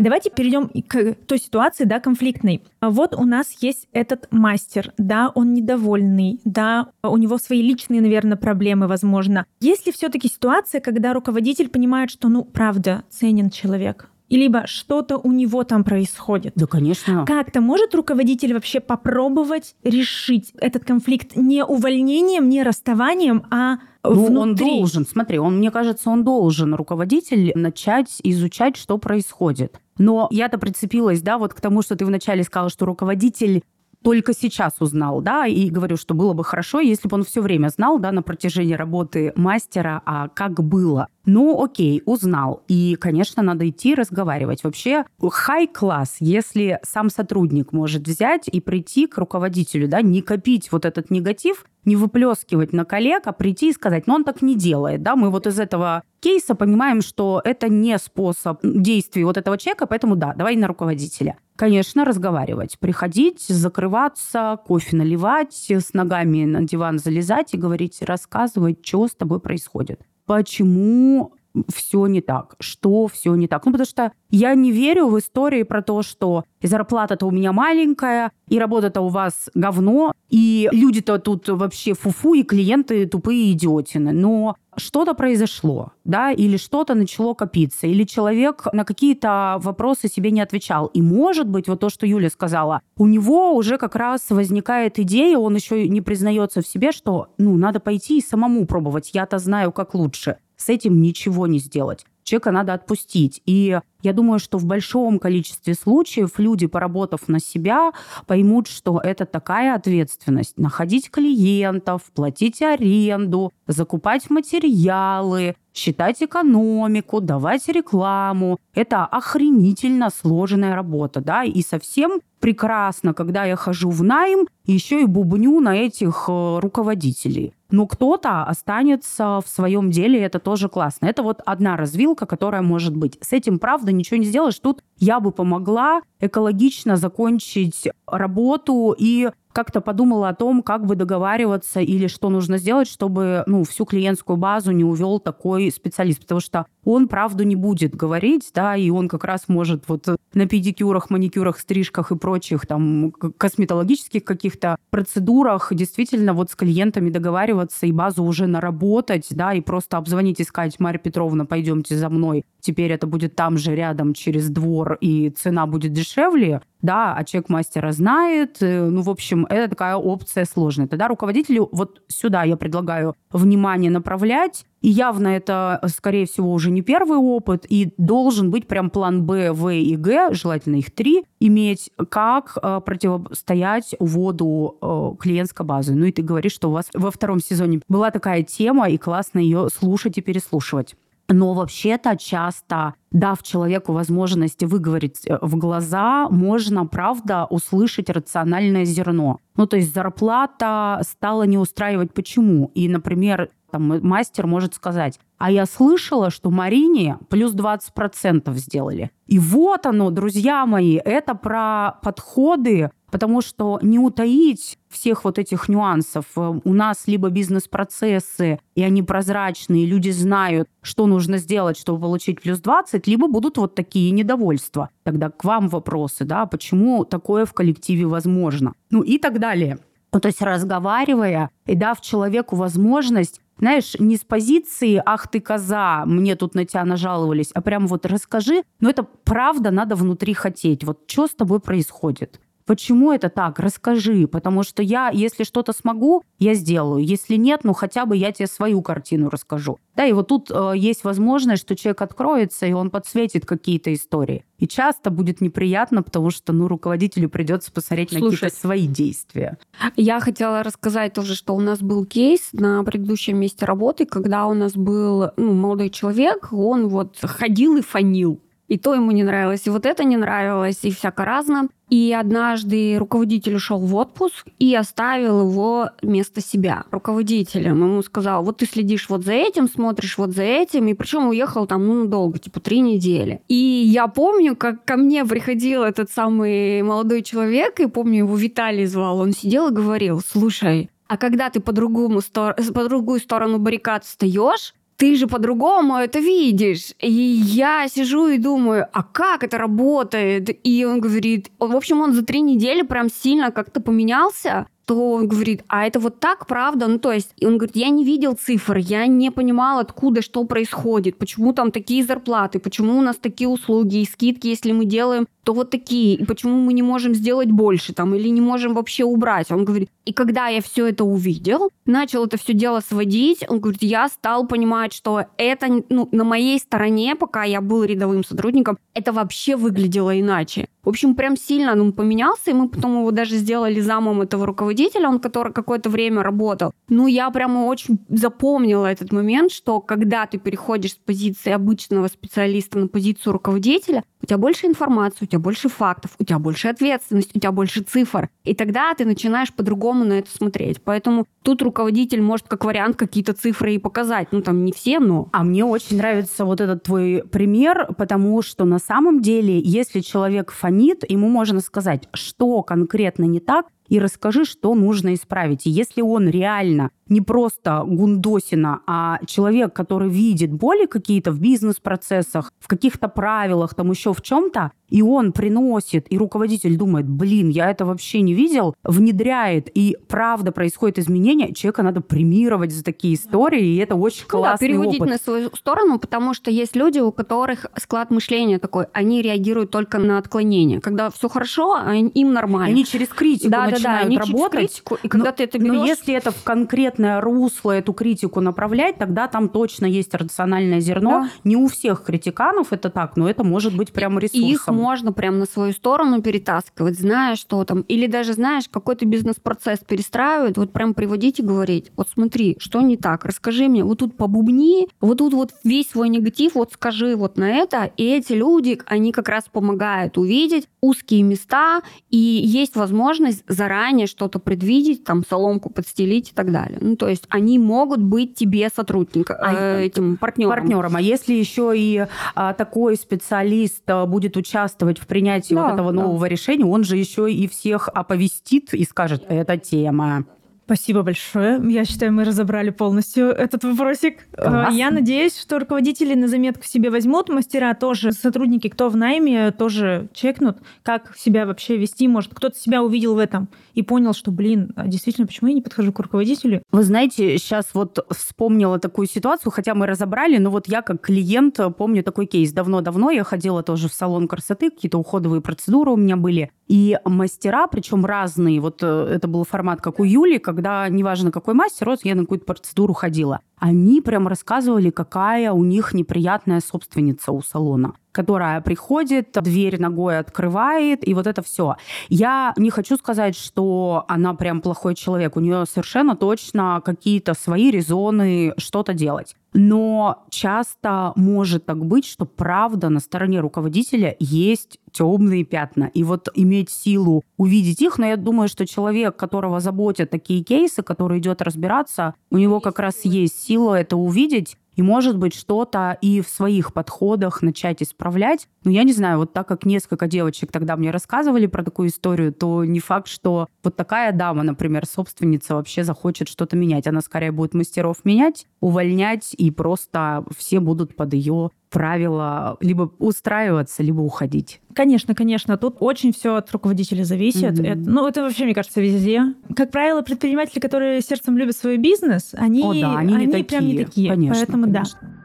Давайте перейдем к той ситуации, да, конфликтной. Вот у нас есть этот мастер, да, он недовольный, да, у него свои личные, наверное, проблемы, возможно. Есть ли все-таки ситуация, когда руководитель понимает, что, ну, правда, ценен человек, либо что-то у него там происходит. Да, конечно. Как-то может руководитель вообще попробовать решить этот конфликт не увольнением, не расставанием, а ну, он должен, смотри, он, мне кажется, он должен, руководитель, начать изучать, что происходит. Но я-то прицепилась, да, вот к тому, что ты вначале сказала, что руководитель только сейчас узнал, да, и говорю, что было бы хорошо, если бы он все время знал, да, на протяжении работы мастера, а как было. Ну, окей, узнал. И, конечно, надо идти разговаривать. Вообще, хай-класс, если сам сотрудник может взять и прийти к руководителю, да, не копить вот этот негатив, не выплескивать на коллег, а прийти и сказать, ну он так не делает, да, мы вот из этого кейса понимаем, что это не способ действий вот этого человека, поэтому да, давай на руководителя. Конечно, разговаривать, приходить, закрываться, кофе наливать, с ногами на диван залезать и говорить, рассказывать, что с тобой происходит. Почему все не так, что все не так. Ну, потому что я не верю в истории про то, что зарплата-то у меня маленькая, и работа-то у вас говно, и люди-то тут вообще фуфу, и клиенты тупые идиотины. Но что-то произошло, да, или что-то начало копиться, или человек на какие-то вопросы себе не отвечал. И может быть, вот то, что Юля сказала, у него уже как раз возникает идея, он еще не признается в себе, что, ну, надо пойти и самому пробовать, я-то знаю, как лучше. С этим ничего не сделать человека надо отпустить. И я думаю, что в большом количестве случаев люди, поработав на себя, поймут, что это такая ответственность. Находить клиентов, платить аренду, закупать материалы, считать экономику, давать рекламу. Это охренительно сложная работа, да, и совсем прекрасно, когда я хожу в найм, еще и бубню на этих э, руководителей. Но кто-то останется в своем деле, и это тоже классно. Это вот одна развилка, которая может быть. С этим, правда, ничего не сделаешь. Тут я бы помогла экологично закончить работу и как-то подумала о том, как бы договариваться или что нужно сделать, чтобы ну, всю клиентскую базу не увел такой специалист. Потому что он правду не будет говорить, да, и он как раз может вот на педикюрах, маникюрах, стрижках и прочих там косметологических каких-то процедурах действительно вот с клиентами договариваться и базу уже наработать, да, и просто обзвонить и сказать, Марья Петровна, пойдемте за мной, теперь это будет там же рядом через двор, и цена будет дешевле, да, а человек мастера знает. Э, ну, в общем, это такая опция сложная. Тогда руководителю вот сюда я предлагаю внимание направлять. И явно это, скорее всего, уже не первый опыт, и должен быть прям план Б, В и Г, желательно их три, иметь, как э, противостоять уводу э, клиентской базы. Ну и ты говоришь, что у вас во втором сезоне была такая тема, и классно ее слушать и переслушивать. Но вообще-то часто, дав человеку возможность выговорить э, в глаза, можно, правда, услышать рациональное зерно. Ну, то есть зарплата стала не устраивать. Почему? И, например, там, мастер может сказать, а я слышала, что Марине плюс 20% сделали. И вот оно, друзья мои, это про подходы, потому что не утаить всех вот этих нюансов. У нас либо бизнес-процессы, и они прозрачные, люди знают, что нужно сделать, чтобы получить плюс 20, либо будут вот такие недовольства. Тогда к вам вопросы, да, почему такое в коллективе возможно? Ну и так далее. Ну, то есть разговаривая и дав человеку возможность знаешь, не с позиции «ах ты коза, мне тут на тебя нажаловались», а прям вот расскажи, но это правда надо внутри хотеть. Вот что с тобой происходит? Почему это так? Расскажи, потому что я, если что-то смогу, я сделаю. Если нет, ну хотя бы я тебе свою картину расскажу. Да, и вот тут э, есть возможность, что человек откроется, и он подсветит какие-то истории. И часто будет неприятно, потому что, ну, руководителю придется посмотреть Слушать. на какие-то свои действия. Я хотела рассказать тоже, что у нас был кейс на предыдущем месте работы, когда у нас был ну, молодой человек, он вот ходил и фанил и то ему не нравилось, и вот это не нравилось, и всяко разно. И однажды руководитель ушел в отпуск и оставил его вместо себя руководителем. Ему сказал, вот ты следишь вот за этим, смотришь вот за этим, и причем уехал там ну долго, типа три недели. И я помню, как ко мне приходил этот самый молодой человек, и помню, его Виталий звал, он сидел и говорил, слушай, а когда ты по, другому, по другую сторону баррикад встаешь, ты же по-другому это видишь. И я сижу и думаю, а как это работает? И он говорит, в общем, он за три недели прям сильно как-то поменялся то он говорит, а это вот так, правда? Ну, то есть, он говорит, я не видел цифр, я не понимал, откуда, что происходит, почему там такие зарплаты, почему у нас такие услуги и скидки, если мы делаем, то вот такие, и почему мы не можем сделать больше там, или не можем вообще убрать. Он говорит, и когда я все это увидел, начал это все дело сводить, он говорит, я стал понимать, что это ну, на моей стороне, пока я был рядовым сотрудником, это вообще выглядело иначе. В общем, прям сильно он поменялся, и мы потом его даже сделали замом этого руководителя, он который какое-то время работал. Ну, я прямо очень запомнила этот момент, что когда ты переходишь с позиции обычного специалиста на позицию руководителя, у тебя больше информации, у тебя больше фактов, у тебя больше ответственности, у тебя больше цифр. И тогда ты начинаешь по-другому на это смотреть. Поэтому тут руководитель может как вариант какие-то цифры и показать. Ну, там не все, но... А мне очень нравится вот этот твой пример, потому что на самом деле, если человек фонит, ему можно сказать, что конкретно не так, и расскажи, что нужно исправить. И если он реально не просто гундосина, а человек, который видит боли какие-то в бизнес-процессах, в каких-то правилах, там еще в чем-то, и он приносит, и руководитель думает, блин, я это вообще не видел, внедряет, и правда происходит изменение, человека надо премировать за такие истории, и это очень ну, классный да, переводить опыт. на свою сторону, потому что есть люди, у которых склад мышления такой, они реагируют только на отклонение. Когда все хорошо, им нормально. Они через критику да, начинают да, да, они работать. Критику, и когда но, ты это берешь... Но если это в конкретно конкретное русло эту критику направлять, тогда там точно есть рациональное зерно. Да. Не у всех критиканов это так, но это может быть прямо ресурсом. их можно прямо на свою сторону перетаскивать, зная, что там, или даже знаешь, какой-то бизнес-процесс перестраивают, вот прям приводить и говорить, вот смотри, что не так, расскажи мне, вот тут побубни, вот тут вот весь свой негатив, вот скажи вот на это, и эти люди, они как раз помогают увидеть узкие места, и есть возможность заранее что-то предвидеть, там соломку подстелить и так далее. Ну, то есть они могут быть тебе сотрудником, а, э, этим партнером. Партнером. А если еще и а, такой специалист а, будет участвовать в принятии да, вот этого нового да. решения, он же еще и всех оповестит и скажет, это тема. Спасибо большое. Я считаю, мы разобрали полностью этот вопросик. Э, Классно. Я надеюсь, что руководители на заметку себе возьмут, мастера тоже, сотрудники, кто в найме, тоже чекнут, как себя вообще вести. Может, кто-то себя увидел в этом и понял, что, блин, а действительно, почему я не подхожу к руководителю? Вы знаете, сейчас вот вспомнила такую ситуацию, хотя мы разобрали, но вот я как клиент помню такой кейс. Давно-давно я ходила тоже в салон красоты, какие-то уходовые процедуры у меня были. И мастера, причем разные, вот э, это был формат, как у Юли, когда неважно какой мастер, вот я на какую-то процедуру ходила. Они прям рассказывали, какая у них неприятная собственница у салона которая приходит, дверь ногой открывает, и вот это все. Я не хочу сказать, что она прям плохой человек. У нее совершенно точно какие-то свои резоны что-то делать. Но часто может так быть, что правда на стороне руководителя есть темные пятна. И вот иметь силу увидеть их, но я думаю, что человек, которого заботят такие кейсы, который идет разбираться, у него как раз есть сила это увидеть и, может быть, что-то и в своих подходах начать исправлять. Но я не знаю, вот так как несколько девочек тогда мне рассказывали про такую историю, то не факт, что вот такая дама, например, собственница вообще захочет что-то менять. Она скорее будет мастеров менять, увольнять, и просто все будут под ее правила либо устраиваться, либо уходить. Конечно, конечно. Тут очень все от руководителя зависит. Mm-hmm. Это, ну, это вообще, мне кажется, везде. Как правило, предприниматели, которые сердцем любят свой бизнес, они, О, да, они, они не прям такие. не такие. Конечно, Поэтому конечно. да.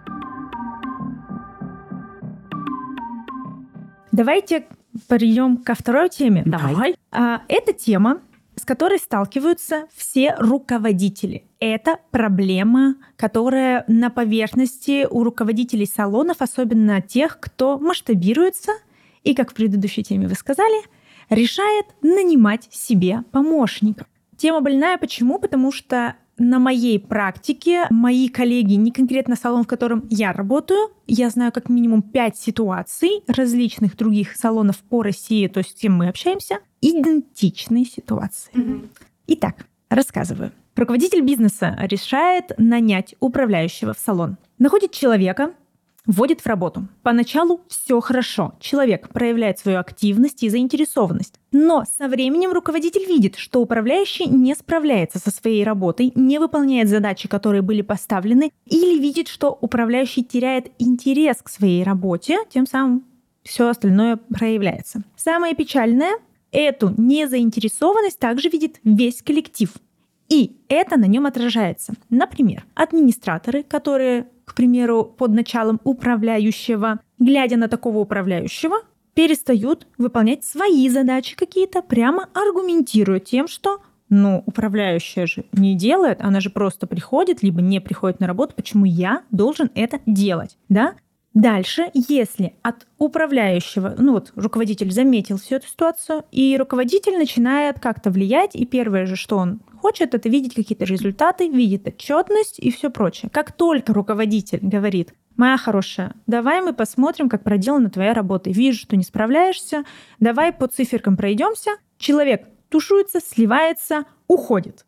Давайте перейдем ко второй теме. Давай. А, это тема, с которой сталкиваются все руководители. Это проблема, которая на поверхности у руководителей салонов, особенно тех, кто масштабируется и, как в предыдущей теме вы сказали, решает нанимать себе помощников. Тема больная почему? Потому что на моей практике мои коллеги, не конкретно салон, в котором я работаю, я знаю как минимум пять ситуаций различных других салонов по России, то есть с кем мы общаемся, идентичные ситуации. Mm-hmm. Итак, рассказываю. Руководитель бизнеса решает нанять управляющего в салон. Находит человека, вводит в работу. Поначалу все хорошо. Человек проявляет свою активность и заинтересованность. Но со временем руководитель видит, что управляющий не справляется со своей работой, не выполняет задачи, которые были поставлены, или видит, что управляющий теряет интерес к своей работе, тем самым все остальное проявляется. Самое печальное Эту незаинтересованность также видит весь коллектив. И это на нем отражается. Например, администраторы, которые, к примеру, под началом управляющего, глядя на такого управляющего, перестают выполнять свои задачи какие-то, прямо аргументируя тем, что ну, управляющая же не делает, она же просто приходит, либо не приходит на работу, почему я должен это делать, да? Дальше, если от управляющего, ну вот руководитель заметил всю эту ситуацию, и руководитель начинает как-то влиять, и первое же, что он хочет, это видеть какие-то результаты, видит отчетность и все прочее. Как только руководитель говорит, моя хорошая, давай мы посмотрим, как проделана твоя работа. Вижу, что не справляешься, давай по циферкам пройдемся. Человек тушуется, сливается, уходит,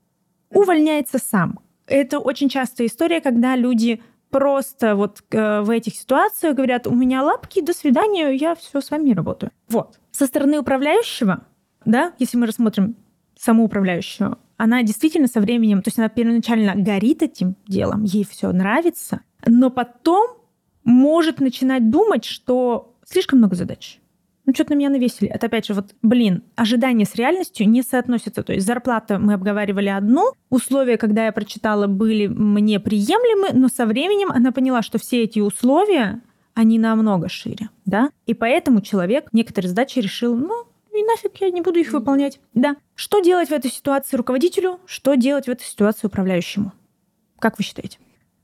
увольняется сам. Это очень частая история, когда люди просто вот э, в этих ситуациях говорят, у меня лапки, до свидания, я все с вами работаю. Вот. Со стороны управляющего, да, если мы рассмотрим саму управляющую, она действительно со временем, то есть она первоначально горит этим делом, ей все нравится, но потом может начинать думать, что слишком много задач ну что-то на меня навесили. Это опять же вот, блин, ожидания с реальностью не соотносятся. То есть зарплата мы обговаривали одну, условия, когда я прочитала, были мне приемлемы, но со временем она поняла, что все эти условия, они намного шире, да? И поэтому человек некоторые задачи решил, ну, и нафиг я не буду их выполнять. Да. Что делать в этой ситуации руководителю? Что делать в этой ситуации управляющему? Как вы считаете?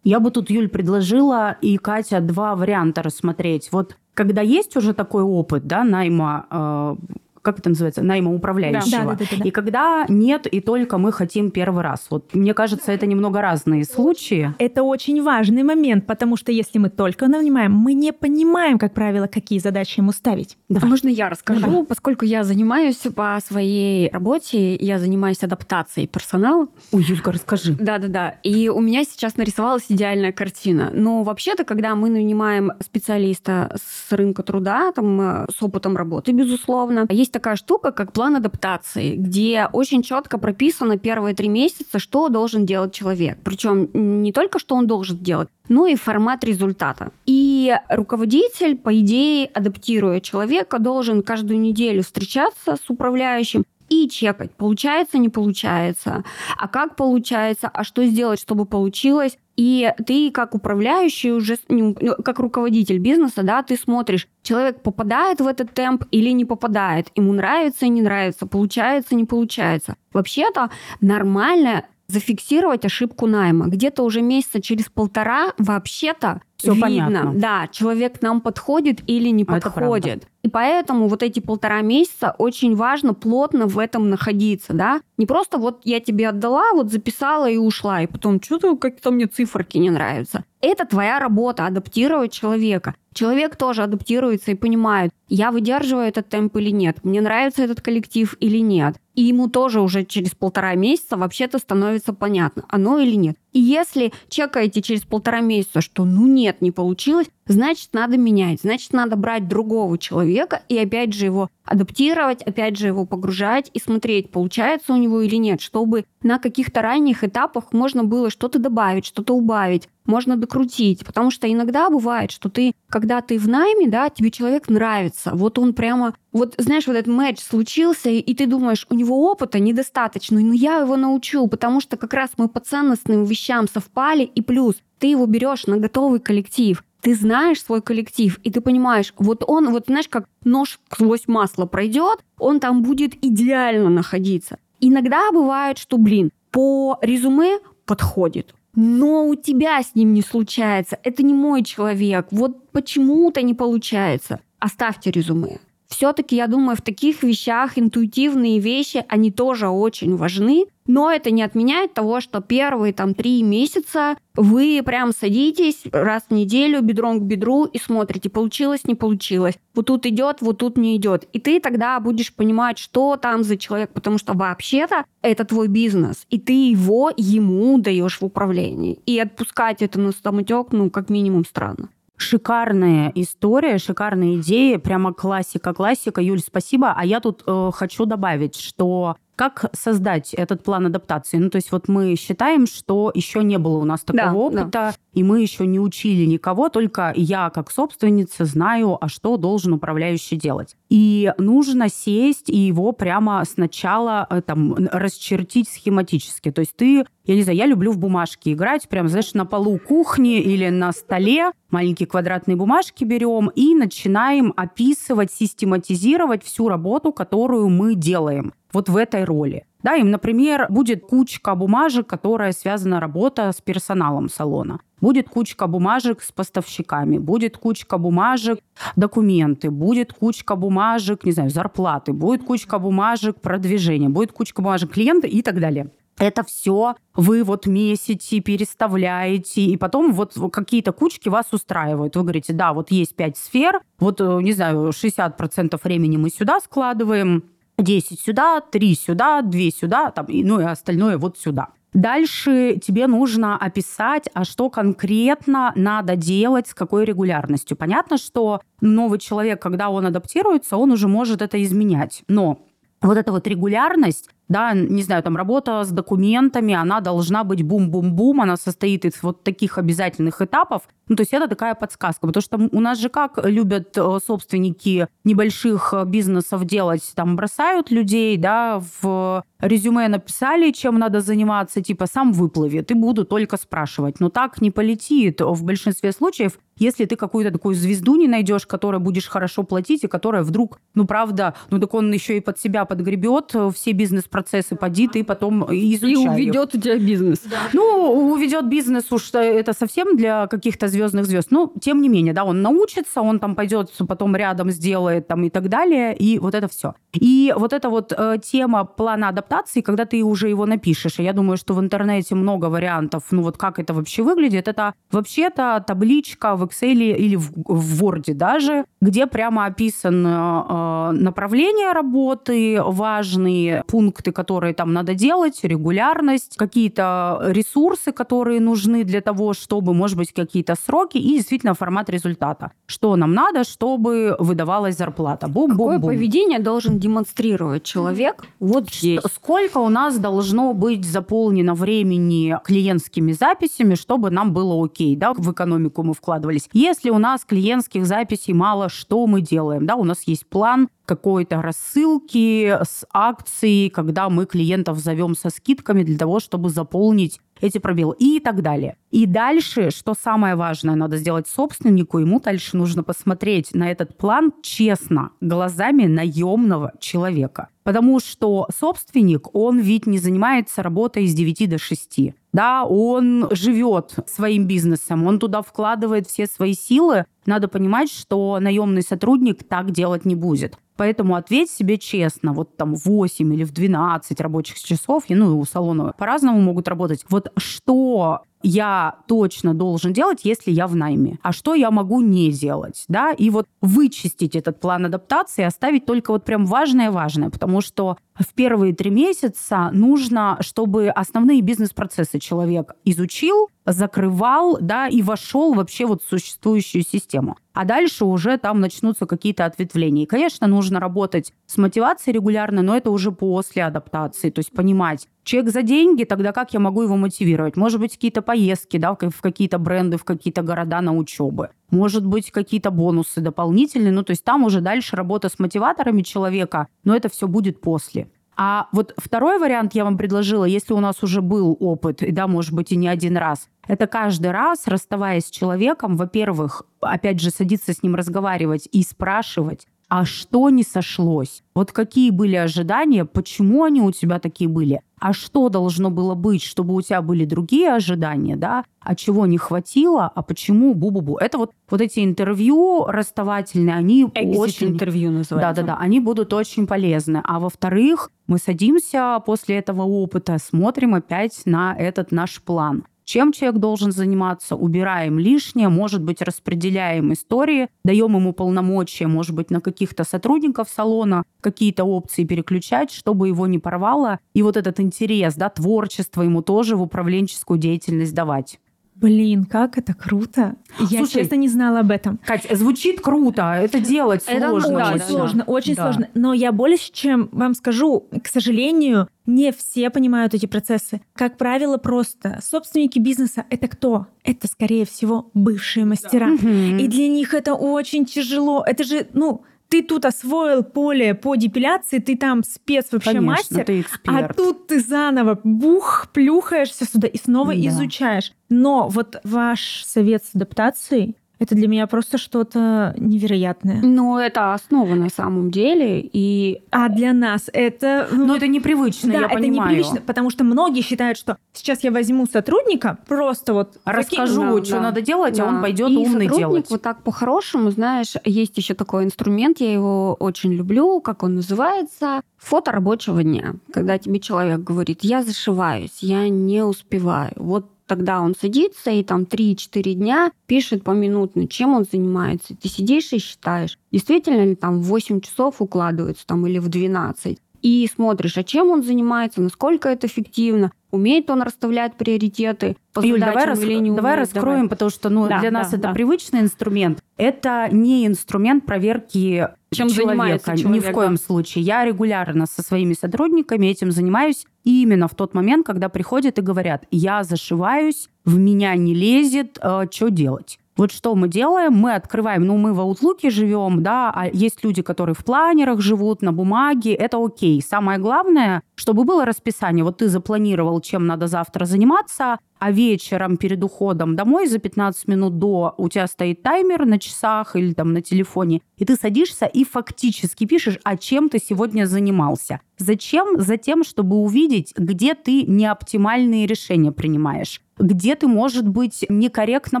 Я бы тут, Юль, предложила и Катя два варианта рассмотреть. Вот когда есть уже такой опыт, да, найма э, как это называется, найма управляющего. Да, да, да, да, И когда нет, и только мы хотим первый раз. Вот мне кажется, это немного разные случаи. Это очень важный момент, потому что если мы только нанимаем, мы не понимаем, как правило, какие задачи ему ставить. Да. Можно я расскажу? Да. Поскольку я занимаюсь по своей работе, я занимаюсь адаптацией персонала. Ой, Юлька, расскажи. Да-да-да. И у меня сейчас нарисовалась идеальная картина. Но вообще-то, когда мы нанимаем специалиста с рынка труда, там, э, с опытом работы, безусловно, есть есть такая штука, как план адаптации, где очень четко прописано первые три месяца, что должен делать человек. Причем не только что он должен делать, но и формат результата. И руководитель, по идее, адаптируя человека, должен каждую неделю встречаться с управляющим и чекать, получается, не получается, а как получается, а что сделать, чтобы получилось. И ты как управляющий уже, ну, как руководитель бизнеса, да, ты смотришь, человек попадает в этот темп или не попадает, ему нравится и не нравится, получается, не получается. Вообще-то нормально зафиксировать ошибку найма. Где-то уже месяца через полтора вообще-то все видно, понятно. да, человек нам подходит или не а подходит. И поэтому вот эти полтора месяца очень важно плотно в этом находиться, да. Не просто вот я тебе отдала, вот записала и ушла, и потом что-то как-то мне циферки не нравятся. Это твоя работа, адаптировать человека. Человек тоже адаптируется и понимает, я выдерживаю этот темп или нет, мне нравится этот коллектив или нет. И ему тоже уже через полтора месяца вообще-то становится понятно, оно или нет. И если чекаете через полтора месяца, что ну нет, не получилось, значит, надо менять, значит, надо брать другого человека и опять же его адаптировать, опять же его погружать и смотреть, получается у него или нет, чтобы на каких-то ранних этапах можно было что-то добавить, что-то убавить, можно докрутить. Потому что иногда бывает, что ты, когда ты в найме, да, тебе человек нравится. Вот он прямо, вот знаешь, вот этот матч случился, и ты думаешь, у него опыта недостаточно, но я его научу, потому что как раз мы по ценностным вещам совпали, и плюс ты его берешь на готовый коллектив. ты знаешь свой коллектив, и ты понимаешь, вот он, вот знаешь, как нож сквозь масло пройдет, он там будет идеально находиться. Иногда бывает, что, блин, по резюме подходит, но у тебя с ним не случается. Это не мой человек. Вот почему-то не получается. Оставьте резюме. Все-таки, я думаю, в таких вещах интуитивные вещи, они тоже очень важны, но это не отменяет того, что первые там три месяца вы прям садитесь раз в неделю бедром к бедру и смотрите, получилось, не получилось. Вот тут идет, вот тут не идет. И ты тогда будешь понимать, что там за человек, потому что вообще-то это твой бизнес, и ты его ему даешь в управлении. И отпускать это на самотек, ну, как минимум, странно. Шикарная история, шикарная идея, прямо классика-классика. Юль, спасибо. А я тут э, хочу добавить, что как создать этот план адаптации? Ну, то есть вот мы считаем, что еще не было у нас такого да, опыта, да. и мы еще не учили никого, только я как собственница знаю, а что должен управляющий делать. И нужно сесть и его прямо сначала э, там расчертить схематически. То есть ты, я не знаю, я люблю в бумажке играть, прям, знаешь, на полу кухни или на столе маленькие квадратные бумажки берем и начинаем описывать, систематизировать всю работу, которую мы делаем вот в этой роли. Да, им, например, будет кучка бумажек, которая связана работа с персоналом салона. Будет кучка бумажек с поставщиками, будет кучка бумажек документы, будет кучка бумажек, не знаю, зарплаты, будет кучка бумажек продвижения, будет кучка бумажек клиента и так далее. Это все вы вот месите, переставляете, и потом вот какие-то кучки вас устраивают. Вы говорите, да, вот есть пять сфер, вот, э, не знаю, 60% времени мы сюда складываем, 10 сюда, 3 сюда, 2 сюда, там, и, ну и остальное вот сюда. Дальше тебе нужно описать, а что конкретно надо делать, с какой регулярностью. Понятно, что новый человек, когда он адаптируется, он уже может это изменять. Но вот эта вот регулярность, да, не знаю, там работа с документами, она должна быть бум-бум-бум, она состоит из вот таких обязательных этапов. Ну, то есть это такая подсказка, потому что у нас же как любят э, собственники небольших э, бизнесов делать, там бросают людей, да, в резюме написали, чем надо заниматься, типа сам выплывет, и буду только спрашивать. Но так не полетит в большинстве случаев, если ты какую-то такую звезду не найдешь, которой будешь хорошо платить, и которая вдруг, ну правда, ну так он еще и под себя подгребет э, все бизнес-процессы, поди ты потом изучай. И уведет у тебя бизнес. Да. Ну, уведет бизнес уж это совсем для каких-то звездных звезд. Но тем не менее, да, он научится, он там пойдет потом рядом сделает там и так далее, и вот это все. И вот эта вот э, тема плана адаптации, когда ты уже его напишешь, я думаю, что в интернете много вариантов, ну вот как это вообще выглядит, это вообще-то табличка в Excel или в, в Word даже, где прямо описано э, направление работы, важные пункты, которые там надо делать, регулярность, какие-то ресурсы, которые нужны для того, чтобы, может быть, какие-то сроки и действительно формат результата. Что нам надо, чтобы выдавалась зарплата. Бум, Какое бум, бум. поведение должен демонстрировать человек вот здесь? Сколько у нас должно быть заполнено времени клиентскими записями, чтобы нам было окей, да, в экономику мы вкладывались. Если у нас клиентских записей мало, что мы делаем? Да, у нас есть план какой-то рассылки с акцией, когда мы клиентов зовем со скидками для того, чтобы заполнить эти пробелы и так далее. И дальше, что самое важное, надо сделать собственнику, ему дальше нужно посмотреть на этот план честно, глазами наемного человека. Потому что собственник, он ведь не занимается работой с 9 до 6. Да, он живет своим бизнесом, он туда вкладывает все свои силы. Надо понимать, что наемный сотрудник так делать не будет. Поэтому ответь себе честно, вот там 8 или в 12 рабочих часов, ну, у салона по-разному могут работать. Вот что я точно должен делать, если я в найме, а что я могу не делать, да, и вот вычистить этот план адаптации, оставить только вот прям важное-важное, потому что в первые три месяца нужно, чтобы основные бизнес-процессы человек изучил, закрывал, да, и вошел вообще вот в существующую систему. А дальше уже там начнутся какие-то ответвления. И, конечно, нужно работать с мотивацией регулярно, но это уже после адаптации. То есть понимать, человек за деньги, тогда как я могу его мотивировать? Может быть, какие-то поездки, да, в какие-то бренды, в какие-то города на учебы. Может быть, какие-то бонусы дополнительные. Ну, то есть там уже дальше работа с мотиваторами человека, но это все будет после. А вот второй вариант я вам предложила, если у нас уже был опыт, и да, может быть, и не один раз, это каждый раз, расставаясь с человеком, во-первых, опять же, садиться с ним разговаривать и спрашивать, а что не сошлось? Вот какие были ожидания, почему они у тебя такие были? А что должно было быть, чтобы у тебя были другие ожидания, да? А чего не хватило, а почему бу-бу-бу? Это вот, вот эти интервью расставательные, они Exit очень... интервью называется. Да-да-да, они будут очень полезны. А во-вторых, мы садимся после этого опыта, смотрим опять на этот наш план чем человек должен заниматься, убираем лишнее, может быть, распределяем истории, даем ему полномочия, может быть, на каких-то сотрудников салона какие-то опции переключать, чтобы его не порвало. И вот этот интерес, да, творчество ему тоже в управленческую деятельность давать. Блин, как это круто. Я, Слушай, честно, не знала об этом. Кать, звучит круто, это делать Это сложно. да, очень да, сложно, очень Да. сложно. Но я больше, чем вам скажу, к сожалению, не все понимают эти процессы. Как правило, просто собственники бизнеса — это кто? Это, скорее всего, бывшие мастера. Мгм. И для них это очень тяжело. Это же, ну, ты тут освоил поле по депиляции, ты там спец вообще Конечно, мастер, ты а тут ты заново бух, плюхаешься сюда и снова Да. изучаешь. Но вот ваш совет с адаптацией это для меня просто что-то невероятное. Но это основа на самом деле. И А для нас это... ну, Но это непривычно, да, я это понимаю. непривычно, потому что многие считают, что сейчас я возьму сотрудника, просто вот Расскажу, Да, что да. надо делать, а он Да. пойдет и умный сотрудник делать. вот так по-хорошему, знаешь, есть еще такой инструмент, я его очень люблю, как он называется, фото рабочего дня. Когда тебе человек говорит, я зашиваюсь, я не успеваю. Вот тогда он садится и там 3-4 дня пишет поминутно, чем он занимается. Ты сидишь и считаешь, действительно ли там в 8 часов укладывается там или в 12 и смотришь, а чем он занимается, насколько это эффективно, умеет он расставлять приоритеты по Юль, давай, задачам рас- или не давай умеет. раскроем, потому что ну, Да, для да, нас это да. привычный инструмент. Это не инструмент проверки Чем занимается человека. Ни человек, в да. коем случае. Я регулярно со своими сотрудниками этим занимаюсь именно в тот момент, когда приходят и говорят, я зашиваюсь, в меня не лезет, что делать? Вот что мы делаем? Мы открываем, ну, мы в Outlook живем, да, а есть люди, которые в планерах живут, на бумаге, это окей. Самое главное, чтобы было расписание. Вот ты запланировал, чем надо завтра заниматься, а вечером перед уходом домой за 15 минут до у тебя стоит таймер на часах или там на телефоне, и ты садишься и фактически пишешь, а чем ты сегодня занимался. Зачем? Затем, чтобы увидеть, где ты неоптимальные решения принимаешь где ты, может быть, некорректно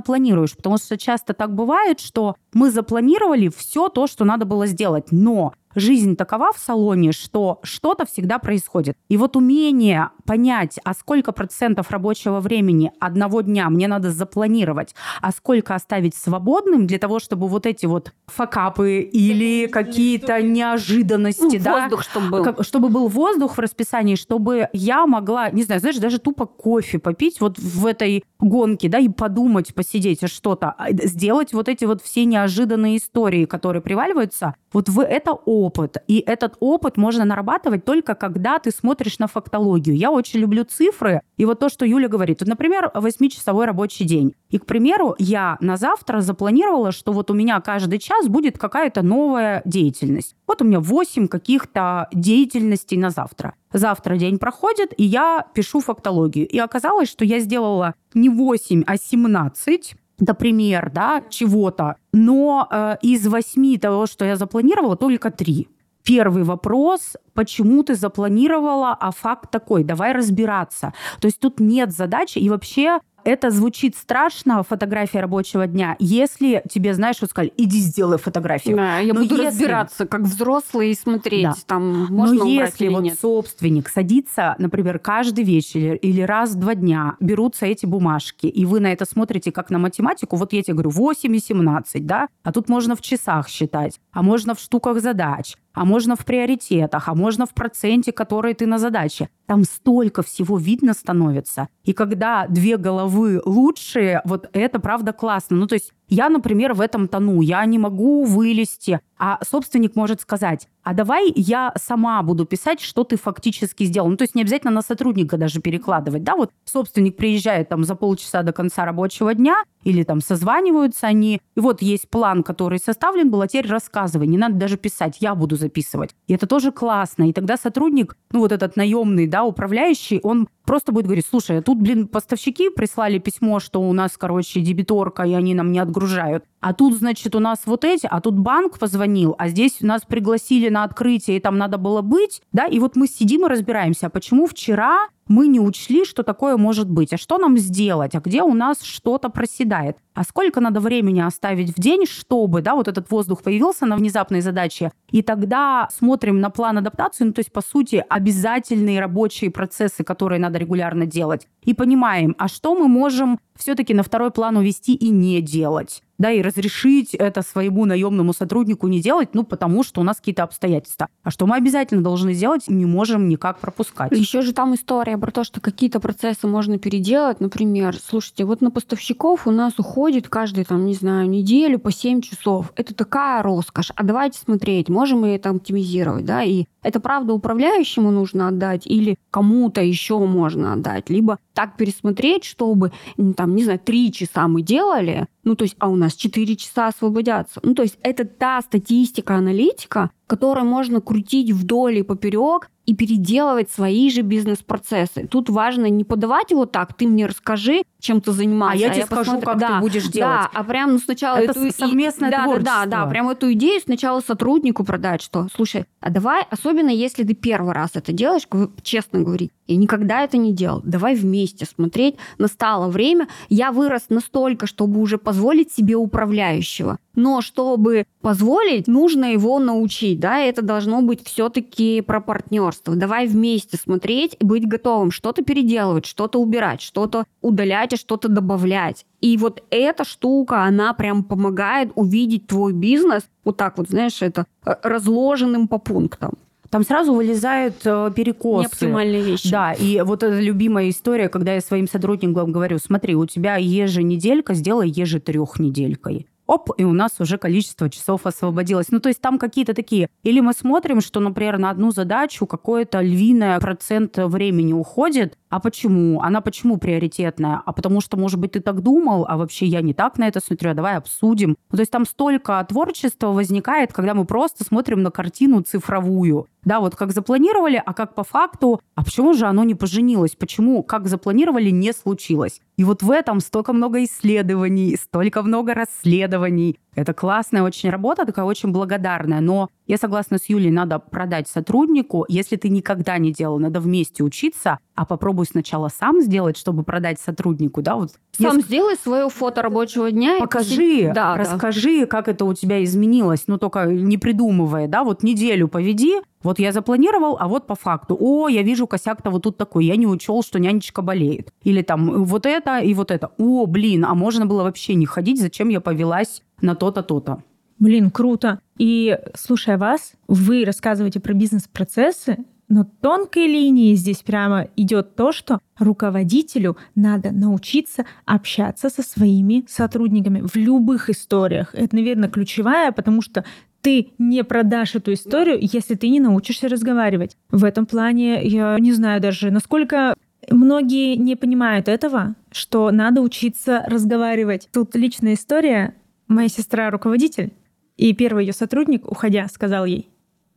планируешь. Потому что часто так бывает, что мы запланировали все то, что надо было сделать, но жизнь такова в салоне, что что-то всегда происходит. И вот умение понять, а сколько процентов рабочего времени одного дня мне надо запланировать, а сколько оставить свободным для того, чтобы вот эти вот факапы или какие-то неожиданности, Ну, да, воздух, чтобы был. как- чтобы был воздух в расписании, чтобы я могла, не знаю, знаешь, даже тупо кофе попить вот в этой гонке, да, и подумать, посидеть что-то, а, сделать вот эти вот все неожиданные истории, которые приваливаются, вот в это опыт. И этот опыт можно нарабатывать только когда ты смотришь на фактологию. Я очень люблю цифры, и вот то, что Юля говорит. Вот, например, 8-часовой рабочий день. И, к примеру, я на завтра запланировала, что вот у меня каждый час будет какая-то новая деятельность. Вот у меня 8 каких-то деятельностей на завтра. Завтра день проходит, и я пишу фактологию. И оказалось, что я сделала не 8, а 17 например, да, чего-то, но э, из восьми того, что я запланировала, только три. Первый вопрос, почему ты запланировала, а факт такой, давай разбираться. То есть тут нет задачи, и вообще это звучит страшно, фотография рабочего дня, если тебе, знаешь, вот сказали, иди сделай фотографию. Да, я Но буду если- разбираться, как взрослый, и смотреть, Да. там можно Но убрать если или вот нет. собственник садится, например, каждый вечер или раз в два дня, берутся эти бумажки, и вы на это смотрите как на математику, вот я тебе говорю, 8 и 17, да, а тут можно в часах считать, а можно в штуках задач, а можно в приоритетах, а можно в проценте, который ты на задаче. Там столько всего видно становится. И когда две головы лучшие, вот это правда классно. Ну, то есть я, например, в этом тону, я не могу вылезти, а собственник может сказать, а давай я сама буду писать, что ты фактически сделал. Ну, то есть не обязательно на сотрудника даже перекладывать, да, вот собственник приезжает там за полчаса до конца рабочего дня, или там созваниваются они, и вот есть план, который составлен был, а теперь рассказывай, не надо даже писать, я буду записывать. И это тоже классно. И тогда сотрудник, ну вот этот наемный, да, управляющий, он просто будет говорить, слушай, тут, блин, поставщики прислали письмо, что у нас, короче, дебиторка, и они нам не отгружают. А тут, значит, у нас вот эти, а тут банк позвонил, а здесь нас пригласили на открытие, и там надо было быть, да, и вот мы сидим и разбираемся, а почему вчера мы не учли, что такое может быть. А что нам сделать? А где у нас что-то проседает? А сколько надо времени оставить в день, чтобы, да, вот этот воздух появился на внезапной задаче, и тогда смотрим на план адаптации, ну, то есть, по сути, обязательные рабочие процессы, которые надо регулярно делать, и понимаем, а что мы можем все-таки на второй план увести и не делать да, и разрешить это своему наемному сотруднику не делать, ну, потому что у нас какие-то обстоятельства. А что мы обязательно должны сделать, не можем никак пропускать. Еще же там история про то, что какие-то процессы можно переделать. Например, слушайте, вот на поставщиков у нас уходит каждый, там, не знаю, неделю по 7 часов. Это такая роскошь. А давайте смотреть, можем мы это оптимизировать, да, и это правда управляющему нужно отдать или кому-то еще можно отдать, либо так пересмотреть, чтобы, там, не знаю, три часа мы делали, ну, то есть, а у нас 4 часа освободятся. Ну, то есть, это та статистика, аналитика, которой можно крутить вдоль и поперек и переделывать свои же бизнес-процессы. Тут важно не подавать его так, ты мне расскажи, чем ты занимаешься. А я а тебе я скажу, посмотрю. как да, ты будешь делать. Да, а прям ну, сначала Это эту... совместное да, творчество. Да, да, да, прям эту идею сначала сотруднику продать, что, слушай, а давай, особенно если ты первый раз это делаешь, честно говорить, я никогда это не делал. Давай вместе смотреть. Настало время. Я вырос настолько, чтобы уже позволить себе управляющего. Но чтобы позволить, нужно его научить. Да? Это должно быть все-таки про партнерство. Давай вместе смотреть и быть готовым что-то переделывать, что-то убирать, что-то удалять, а что-то добавлять. И вот эта штука, она прям помогает увидеть твой бизнес вот так вот, знаешь, это э, разложенным по пунктам там сразу вылезают э, перекосы. Неоптимальные вещи. Да, и вот эта любимая история, когда я своим сотрудникам говорю, смотри, у тебя еженеделька, сделай ежетрехнеделькой оп, и у нас уже количество часов освободилось. Ну, то есть там какие-то такие. Или мы смотрим, что, например, на одну задачу какое-то львиное процент времени уходит. А почему? Она почему приоритетная? А потому что, может быть, ты так думал, а вообще я не так на это смотрю, а давай обсудим. Ну, то есть там столько творчества возникает, когда мы просто смотрим на картину цифровую. Да, вот как запланировали, а как по факту, а почему же оно не поженилось? Почему, как запланировали, не случилось? И вот в этом столько много исследований, столько много расследований. Это классная очень работа, такая очень благодарная. Но я согласна с Юлей, надо продать сотруднику. Если ты никогда не делал, надо вместе учиться, а попробуй сначала сам сделать, чтобы продать сотруднику. Да? Вот сам если... сделай свое фото рабочего дня. Покажи, и... да, расскажи, да. как это у тебя изменилось. Ну, только не придумывая. Да? Вот неделю поведи, вот я запланировал, а вот по факту. О, я вижу косяк-то вот тут такой. Я не учел, что нянечка болеет. Или там вот это и вот это. О, блин, а можно было вообще не ходить, зачем я повелась на то-то, то-то. Блин, круто. И слушая вас, вы рассказываете про бизнес-процессы, но тонкой линией здесь прямо идет то, что руководителю надо научиться общаться со своими сотрудниками в любых историях. Это, наверное, ключевая, потому что ты не продашь эту историю, если ты не научишься разговаривать. В этом плане я не знаю даже, насколько многие не понимают этого, что надо учиться разговаривать. Тут личная история. Моя сестра руководитель, и первый ее сотрудник, уходя, сказал ей,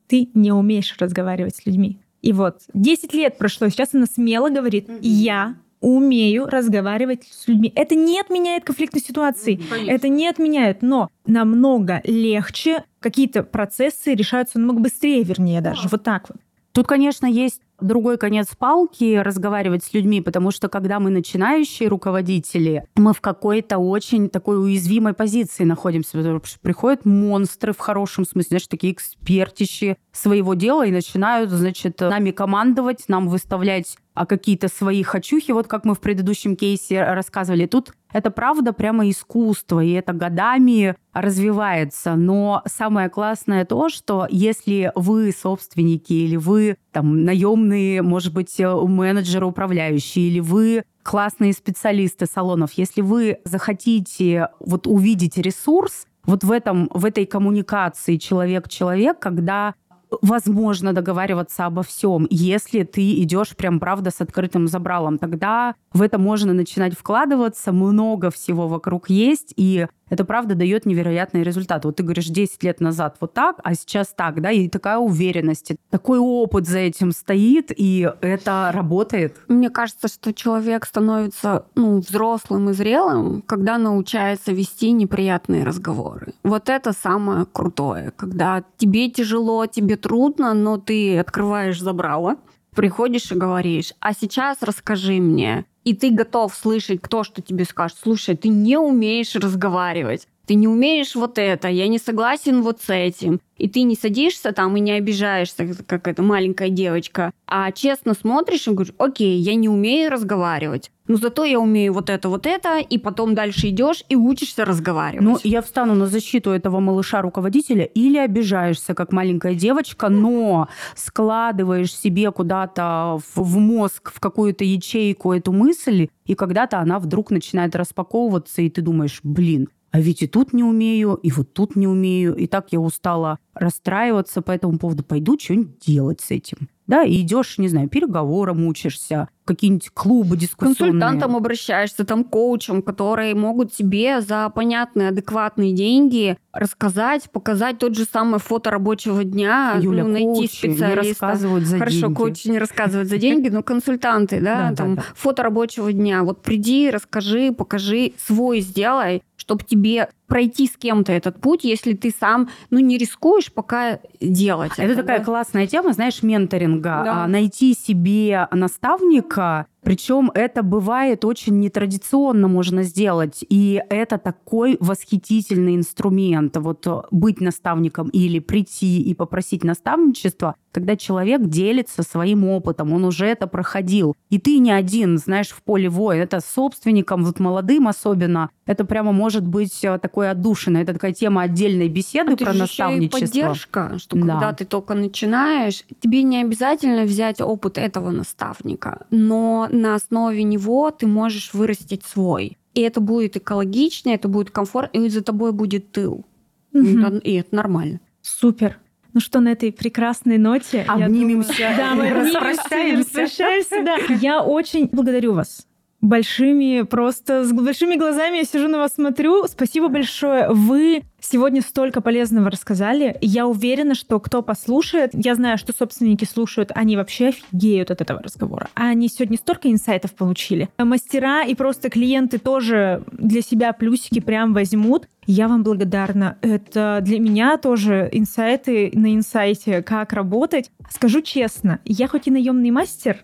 ты не умеешь разговаривать с людьми. И вот 10 лет прошло, сейчас она смело говорит, я умею разговаривать с людьми. Это не отменяет конфликтной ситуации, Конечно. это не отменяет, но намного легче какие-то процессы решаются намного быстрее, вернее даже, вот так вот. Тут, конечно, есть другой конец палки разговаривать с людьми, потому что когда мы начинающие руководители, мы в какой-то очень такой уязвимой позиции находимся, потому что приходят монстры в хорошем смысле, знаешь, такие экспертищи своего дела и начинают, значит, нами командовать, нам выставлять а какие-то свои хочухи, вот как мы в предыдущем кейсе рассказывали. Тут это правда прямо искусство, и это годами развивается. Но самое классное то, что если вы собственники или вы там наемные, может быть, менеджеры, управляющие, или вы классные специалисты салонов, если вы захотите вот увидеть ресурс, вот в, этом, в этой коммуникации человек-человек, когда возможно договариваться обо всем. Если ты идешь прям правда с открытым забралом, тогда в это можно начинать вкладываться, много всего вокруг есть, и это правда дает невероятный результат. Вот ты говоришь, 10 лет назад вот так, а сейчас так, да, и такая уверенность, такой опыт за этим стоит, и это работает. Мне кажется, что человек становится ну, взрослым и зрелым, когда научается вести неприятные разговоры. Вот это самое крутое, когда тебе тяжело, тебе трудно, но ты открываешь забрало, приходишь и говоришь, а сейчас расскажи мне, и ты готов слышать кто что тебе скажет. Слушай, ты не умеешь разговаривать. Ты не умеешь вот это, я не согласен вот с этим. И ты не садишься там и не обижаешься, как эта маленькая девочка, а честно смотришь и говоришь, окей, я не умею разговаривать, но зато я умею вот это, вот это, и потом дальше идешь и учишься разговаривать. Ну, я встану на защиту этого малыша-руководителя или обижаешься, как маленькая девочка, но складываешь себе куда-то в, мозг, в какую-то ячейку эту мысль, и когда-то она вдруг начинает распаковываться, и ты думаешь, блин, а ведь и тут не умею, и вот тут не умею, и так я устала расстраиваться по этому поводу, пойду что-нибудь делать с этим. Да, и идешь, не знаю, переговорам учишься, какие-нибудь клубы дискуссионные. Консультантам обращаешься, там, коучам, которые могут тебе за понятные, адекватные деньги рассказать, показать тот же самый фото рабочего дня, Юля, ну, найти специалиста. рассказывают за Хорошо, деньги. коучи не рассказывают за деньги, но консультанты, да, Да, там, да, да. фото рабочего дня. Вот приди, расскажи, покажи, свой сделай, чтобы тебе пройти с кем-то этот путь, если ты сам, ну, не рискуешь пока делать Это это. такая да. классная тема, знаешь, менторинга. Да. А, Найти себе наставника, пока причем это бывает очень нетрадиционно можно сделать. И это такой восхитительный инструмент. Вот э, быть наставником или прийти и попросить наставничества, когда человек делится своим опытом, он уже это проходил. И ты не один, знаешь, в поле воин. Это собственником, вот молодым особенно, это прямо может быть э, такое отдушина. Это такая тема отдельной беседы Это про же ещё и наставничество. поддержка, что Да. когда ты только начинаешь, тебе не обязательно взять опыт этого наставника, но на основе него ты можешь вырастить свой. И это будет экологично, это будет комфортно, и за тобой будет тыл. Это- И это нормально. Супер. Ну что, на этой прекрасной ноте... я Обнимемся думаю- Да, мы распрощаемся, да. Я очень благодарю вас. Большими, просто с большими глазами я сижу на вас смотрю. Спасибо большое. Вы сегодня столько полезного рассказали. Я уверена, что кто послушает, я знаю, что собственники слушают, они вообще офигеют от этого разговора. А они сегодня столько инсайтов получили. Мастера и просто клиенты тоже для себя плюсики прям возьмут. Я вам благодарна. Это для меня тоже инсайты на инсайте, как работать. Скажу честно, я хоть и наемный мастер,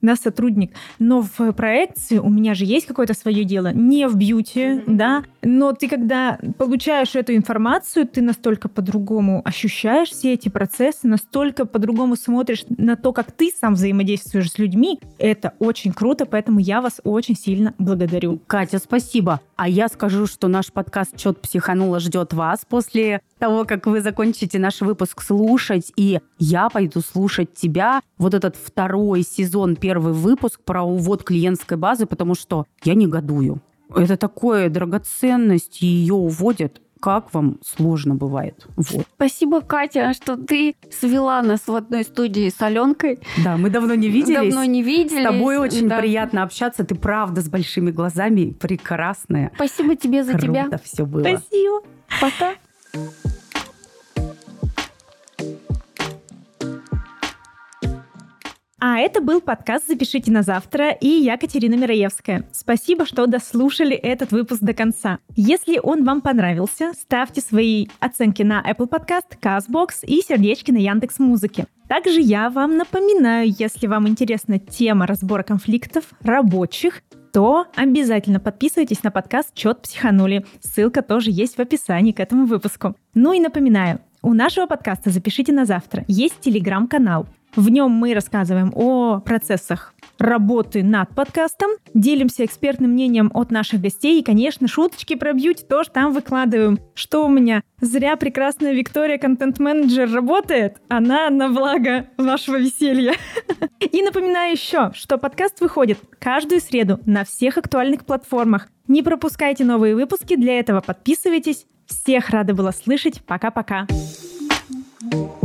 на сотрудник. Но в проекции у меня же есть какое-то свое дело, не в бьюти, да. Но ты когда получаешь эту информацию, ты настолько по-другому ощущаешь все эти процессы, настолько по-другому смотришь на то, как ты сам взаимодействуешь с людьми. Это очень круто, поэтому я вас очень сильно благодарю. Катя, спасибо. А я скажу, что наш подкаст «Чет психанула» ждет вас после того, как вы закончите наш выпуск слушать, и я пойду слушать тебя, вот этот второй сезон, первый выпуск про увод клиентской базы, потому что я негодую. Это такое драгоценность, ее уводят. Как вам сложно бывает? Вот. Спасибо, Катя, что ты свела нас в одной студии с Аленкой. Да, мы давно не виделись. Давно не виделись. С тобой очень Да. приятно общаться. Ты правда с большими глазами прекрасная. Спасибо тебе за тебя. Круто все было. Спасибо. Пока. А это был подкаст «Запишите на завтра» и я, Катерина Мираевская. Спасибо, что дослушали этот выпуск до конца. Если он вам понравился, ставьте свои оценки на Apple Podcast, CastBox и сердечки на Яндекс Музыке. Также я вам напоминаю, если вам интересна тема разбора конфликтов рабочих, то обязательно подписывайтесь на подкаст «Чет психанули». Ссылка тоже есть в описании к этому выпуску. Ну и напоминаю, у нашего подкаста «Запишите на завтра» есть телеграм-канал. В нем мы рассказываем о процессах работы над подкастом, делимся экспертным мнением от наших гостей и, конечно, шуточки про бьюти тоже там выкладываем. Что у меня? Зря прекрасная Виктория, контент-менеджер, работает. Она на благо вашего веселья. И напоминаю еще, что подкаст выходит каждую среду на всех актуальных платформах. Не пропускайте новые выпуски, для этого подписывайтесь. Всех рада была слышать. Пока-пока. Thank